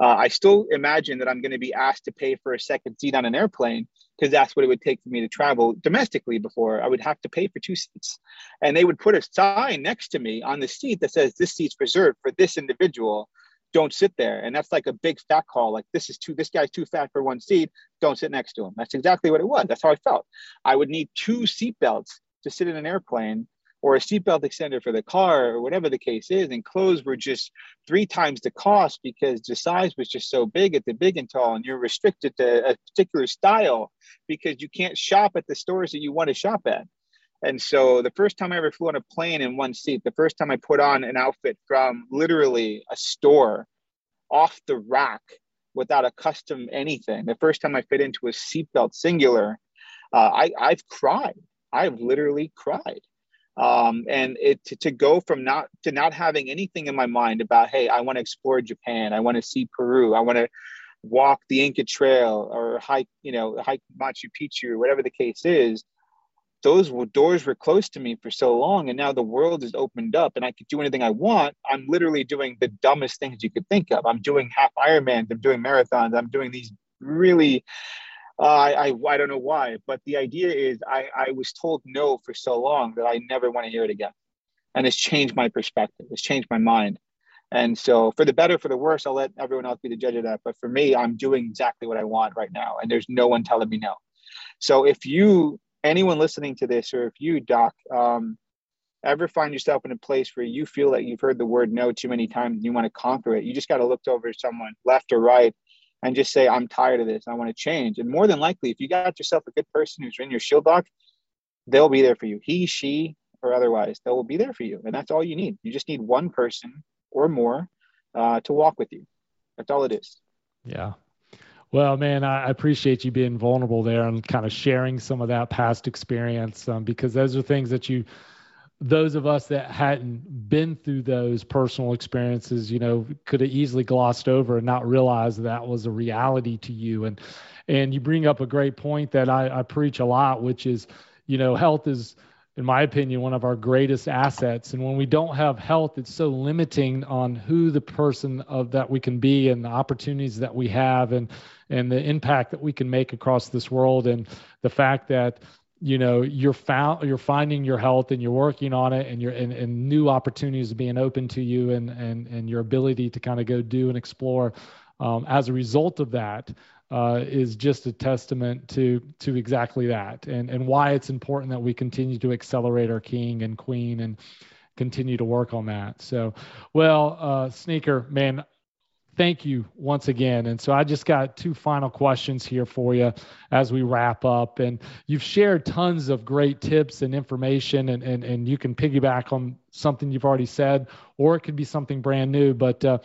Uh, I still imagine that I'm going to be asked to pay for a second seat on an airplane because that's what it would take for me to travel domestically. Before I would have to pay for two seats, and they would put a sign next to me on the seat that says this seat's reserved for this individual don't sit there. And that's like a big fat call. Like this is too, this guy's too fat for one seat. Don't sit next to him. That's exactly what it was. That's how I felt. I would need two seat belts to sit in an airplane or a seatbelt extender for the car or whatever the case is. And clothes were just three times the cost because the size was just so big at the big and tall. And you're restricted to a particular style because you can't shop at the stores that you want to shop at. And so the first time I ever flew on a plane in one seat, the first time I put on an outfit from literally a store off the rack without a custom anything, the first time I fit into a seatbelt singular, uh, I, I've cried. I've literally cried. Um, and it to, to go from not to not having anything in my mind about hey i want to explore japan i want to see peru i want to walk the inca trail or hike you know hike machu picchu whatever the case is those doors were closed to me for so long and now the world is opened up and i could do anything i want i'm literally doing the dumbest things you could think of i'm doing half ironmans i'm doing marathons i'm doing these really uh, I, I, don't know why, but the idea is I, I was told no for so long that I never want to hear it again. And it's changed my perspective. It's changed my mind. And so for the better, for the worse, I'll let everyone else be the judge of that. But for me, I'm doing exactly what I want right now. And there's no one telling me no. So if you, anyone listening to this, or if you, Doc, um, ever find yourself in a place where you feel that you've heard the word no too many times and you want to conquer it, you just got to look over someone left or right and just say, I'm tired of this. I want to change. And more than likely, if you got yourself a good person who's in your shield lock, they'll be there for you. He, she, or otherwise, they will be there for you. And that's all you need. You just need one person or more uh, to walk with you. That's all it is. Yeah. Well, man, I appreciate you being vulnerable there and kind of sharing some of that past experience um, because those are things that you those of us that hadn't been through those personal experiences, you know, could have easily glossed over and not realize that was a reality to you. And and you bring up a great point that I, I preach a lot, which is, you know, health is, in my opinion, one of our greatest assets. And when we don't have health, it's so limiting on who the person of that we can be and the opportunities that we have and and the impact that we can make across this world. And the fact that you know you're found you're finding your health and you're working on it and you're and, and new opportunities being open to you and and and your ability to kind of go do and explore um, as a result of that uh, is just a testament to to exactly that and and why it's important that we continue to accelerate our king and queen and continue to work on that so well uh, sneaker man thank you once again. And so I just got two final questions here for you as we wrap up. And you've shared tons of great tips and information, and, and, and you can piggyback on something you've already said, or it could be something brand new. But uh,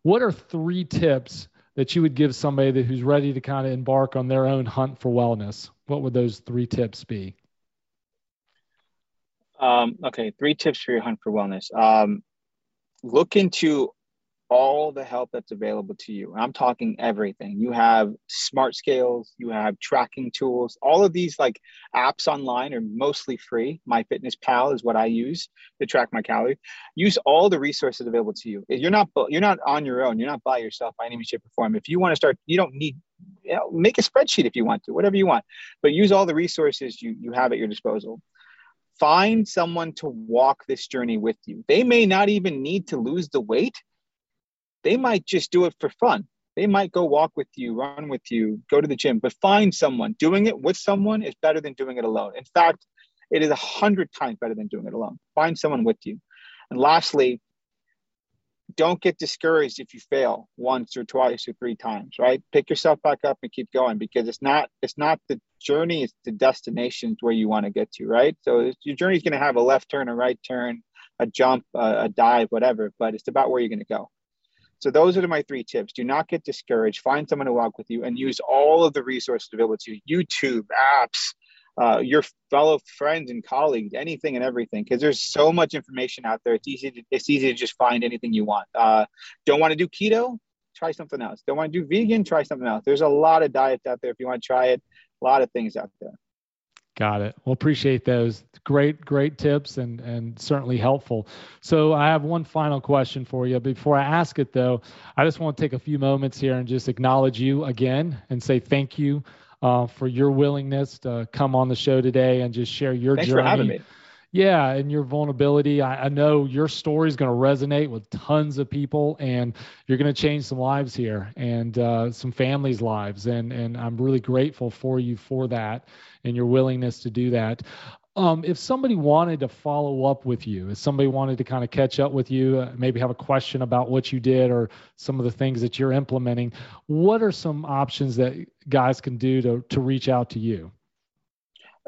what are three tips that you would give somebody that, who's ready to kind of embark on their own hunt for wellness? What would those three tips be? Um, okay, three tips for your hunt for wellness. Um, look into all the help that's available to you. I'm talking everything. You have smart scales, you have tracking tools. All of these like apps online are mostly free. MyFitnessPal is what I use to track my calories. Use all the resources available to you. You're not you're not on your own. You're not by yourself by any shape, or form. If you want to start, you don't need you know, make a spreadsheet if you want to, whatever you want. But use all the resources you you have at your disposal find someone to walk this journey with you. They may not even need to lose the weight they might just do it for fun. They might go walk with you, run with you, go to the gym, but find someone. Doing it with someone is better than doing it alone. In fact, it is a hundred times better than doing it alone. Find someone with you. And lastly, don't get discouraged if you fail once or twice or three times, right? Pick yourself back up and keep going because it's not it's not the journey, it's the destinations where you want to get to, right? So your journey is going to have a left turn, a right turn, a jump, a, a dive, whatever, but it's about where you're going to go. So those are my three tips. Do not get discouraged. Find someone to walk with you and use all of the resources available to you, YouTube, apps, uh, your fellow friends and colleagues, anything and everything, because there's so much information out there. It's easy to, it's easy to just find anything you want. Uh, don't want to do keto? Try something else. Don't want to do vegan? Try something else. There's a lot of diets out there if you want to try it. A lot of things out there. Got it. Well, appreciate those. Great, great tips and and certainly helpful. So I have one final question for you. Before I ask it though, I just want to take a few moments here and just acknowledge you again and say thank you uh, for your willingness to come on the show today and just share your Thanks journey. Yeah, and your vulnerability. I, I know your story is going to resonate with tons of people, and you're going to change some lives here and uh, some families' lives. And and I'm really grateful for you for that and your willingness to do that. Um, if somebody wanted to follow up with you, if somebody wanted to kind of catch up with you, uh, maybe have a question about what you did or some of the things that you're implementing, what are some options that guys can do to to reach out to you?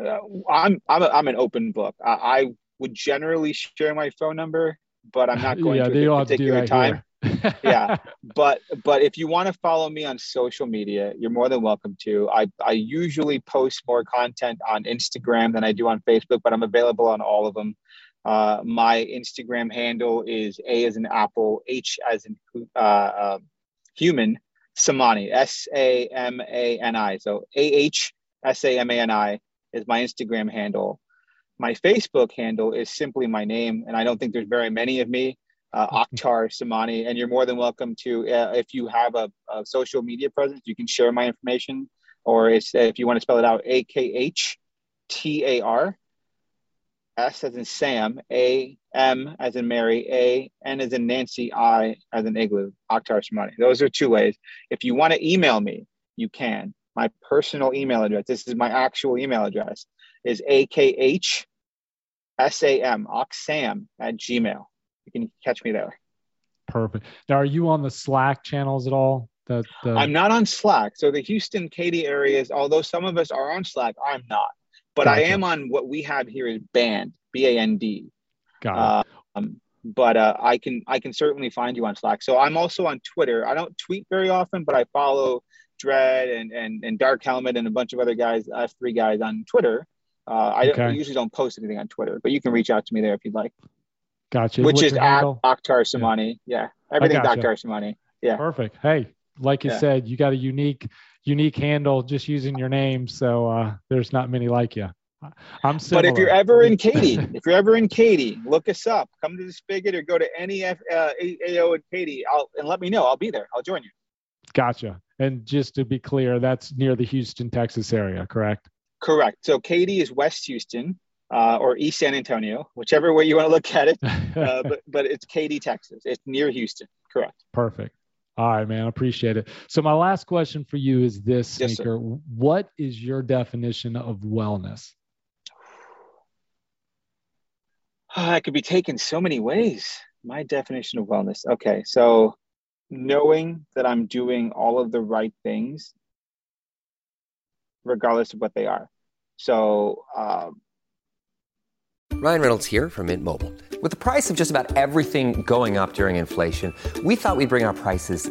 Uh, I'm I'm, a, I'm an open book. I, I, would generally share my phone number, but I'm not going yeah, to at a particular time. yeah, but but if you want to follow me on social media, you're more than welcome to. I I usually post more content on Instagram than I do on Facebook, but I'm available on all of them. Uh, my Instagram handle is A as in apple, H as in uh, uh, human, Samani, S A M A N I. So A H S A M A N I is my Instagram handle. My Facebook handle is simply my name, and I don't think there's very many of me, uh, Akhtar Samani. And you're more than welcome to, uh, if you have a, a, social media presence, you can share my information, or it's, if you want to spell it out, A K H T A R S as in Sam, A M as in Mary, A N as in Nancy, I as in Igloo, Akhtar Samani. Those are two ways. If you want to email me, you can. My personal email address, this is my actual email address, is AKH SAM, Oxam at Gmail. You can catch me there. Perfect. Now, are you on the Slack channels at all? The, the... I'm not on Slack. So the Houston, Katy areas, although some of us are on Slack, I'm not. But gotcha. I am on what we have here is Band, B A N D. Got it. Um, but uh, I can I can certainly find you on Slack. So I'm also on Twitter. I don't tweet very often, but I follow Dread and and, and Dark Helmet and a bunch of other guys, us three guys on Twitter. Uh, I, okay. I, usually don't post anything on Twitter, but you can reach out to me there if you'd like. Gotcha. Which What's is at Akhtar Samani. Yeah. yeah. Everything gotcha. Akhtar Samani. Yeah. Perfect. Hey, like you yeah. said, you got a unique unique handle just using your name. So uh, there's not many like you. I'm similar. But if you're ever in Katy, if you're ever in Katy, look us up. Come to the Spigot or go to any F, uh, AO in Katy. I'll and let me know. I'll be there. I'll join you. Gotcha. And just to be clear, that's near the Houston, Texas area, correct? Correct. So Katy is West Houston uh, or East San Antonio, whichever way you want to look at it. Uh, but but it's Katy, Texas. It's near Houston. Correct. Perfect. All right, man. Appreciate it. So my last question for you is this, Sneaker. Yes, what is your definition of wellness? Oh, that could be taken so many ways. My definition of wellness. Okay, so knowing that I'm doing all of the right things, regardless of what they are. So, um, Ryan Reynolds here from Mint Mobile. With the price of just about everything going up during inflation, we thought we'd bring our prices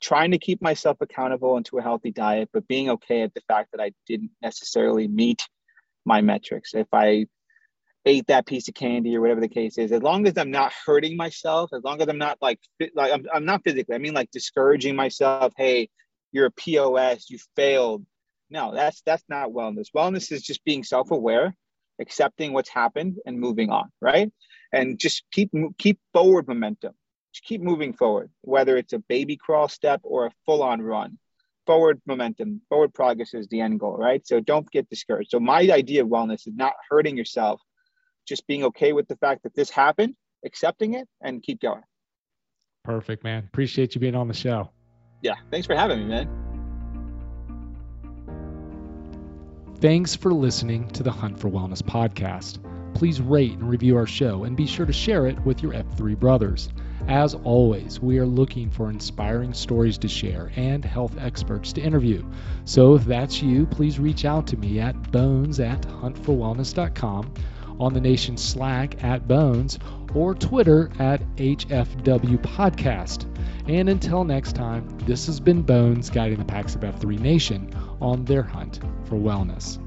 Trying to keep myself accountable into a healthy diet, but being okay at the fact that I didn't necessarily meet my metrics. If I ate that piece of candy or whatever the case is, as long as I'm not hurting myself, as long as I'm not like like I'm, I'm not physically, I mean like discouraging myself. Hey, you're a POS, you failed. No, that's that's not wellness. Wellness is just being self-aware, accepting what's happened, and moving on, right? And just keep keep forward momentum. Just keep moving forward, whether it's a baby crawl step or a full-on run forward momentum, forward progress is the end goal, right? So don't get discouraged. So my idea of wellness is not hurting yourself, just being okay with the fact that this happened, accepting it, and keep going. Perfect, man. Appreciate you being on the show. Yeah, thanks for having me, man. Thanks for listening to the Hunt for Wellness podcast. Please rate and review our show and be sure to share it with your F3 brothers. As always, we are looking for inspiring stories to share and health experts to interview. So if that's you, please reach out to me at bones at huntforwellness.com, on the nation's Slack at bones, or Twitter at HFW Podcast. And until next time, this has been Bones guiding the Pax of F3 Nation on their hunt for wellness.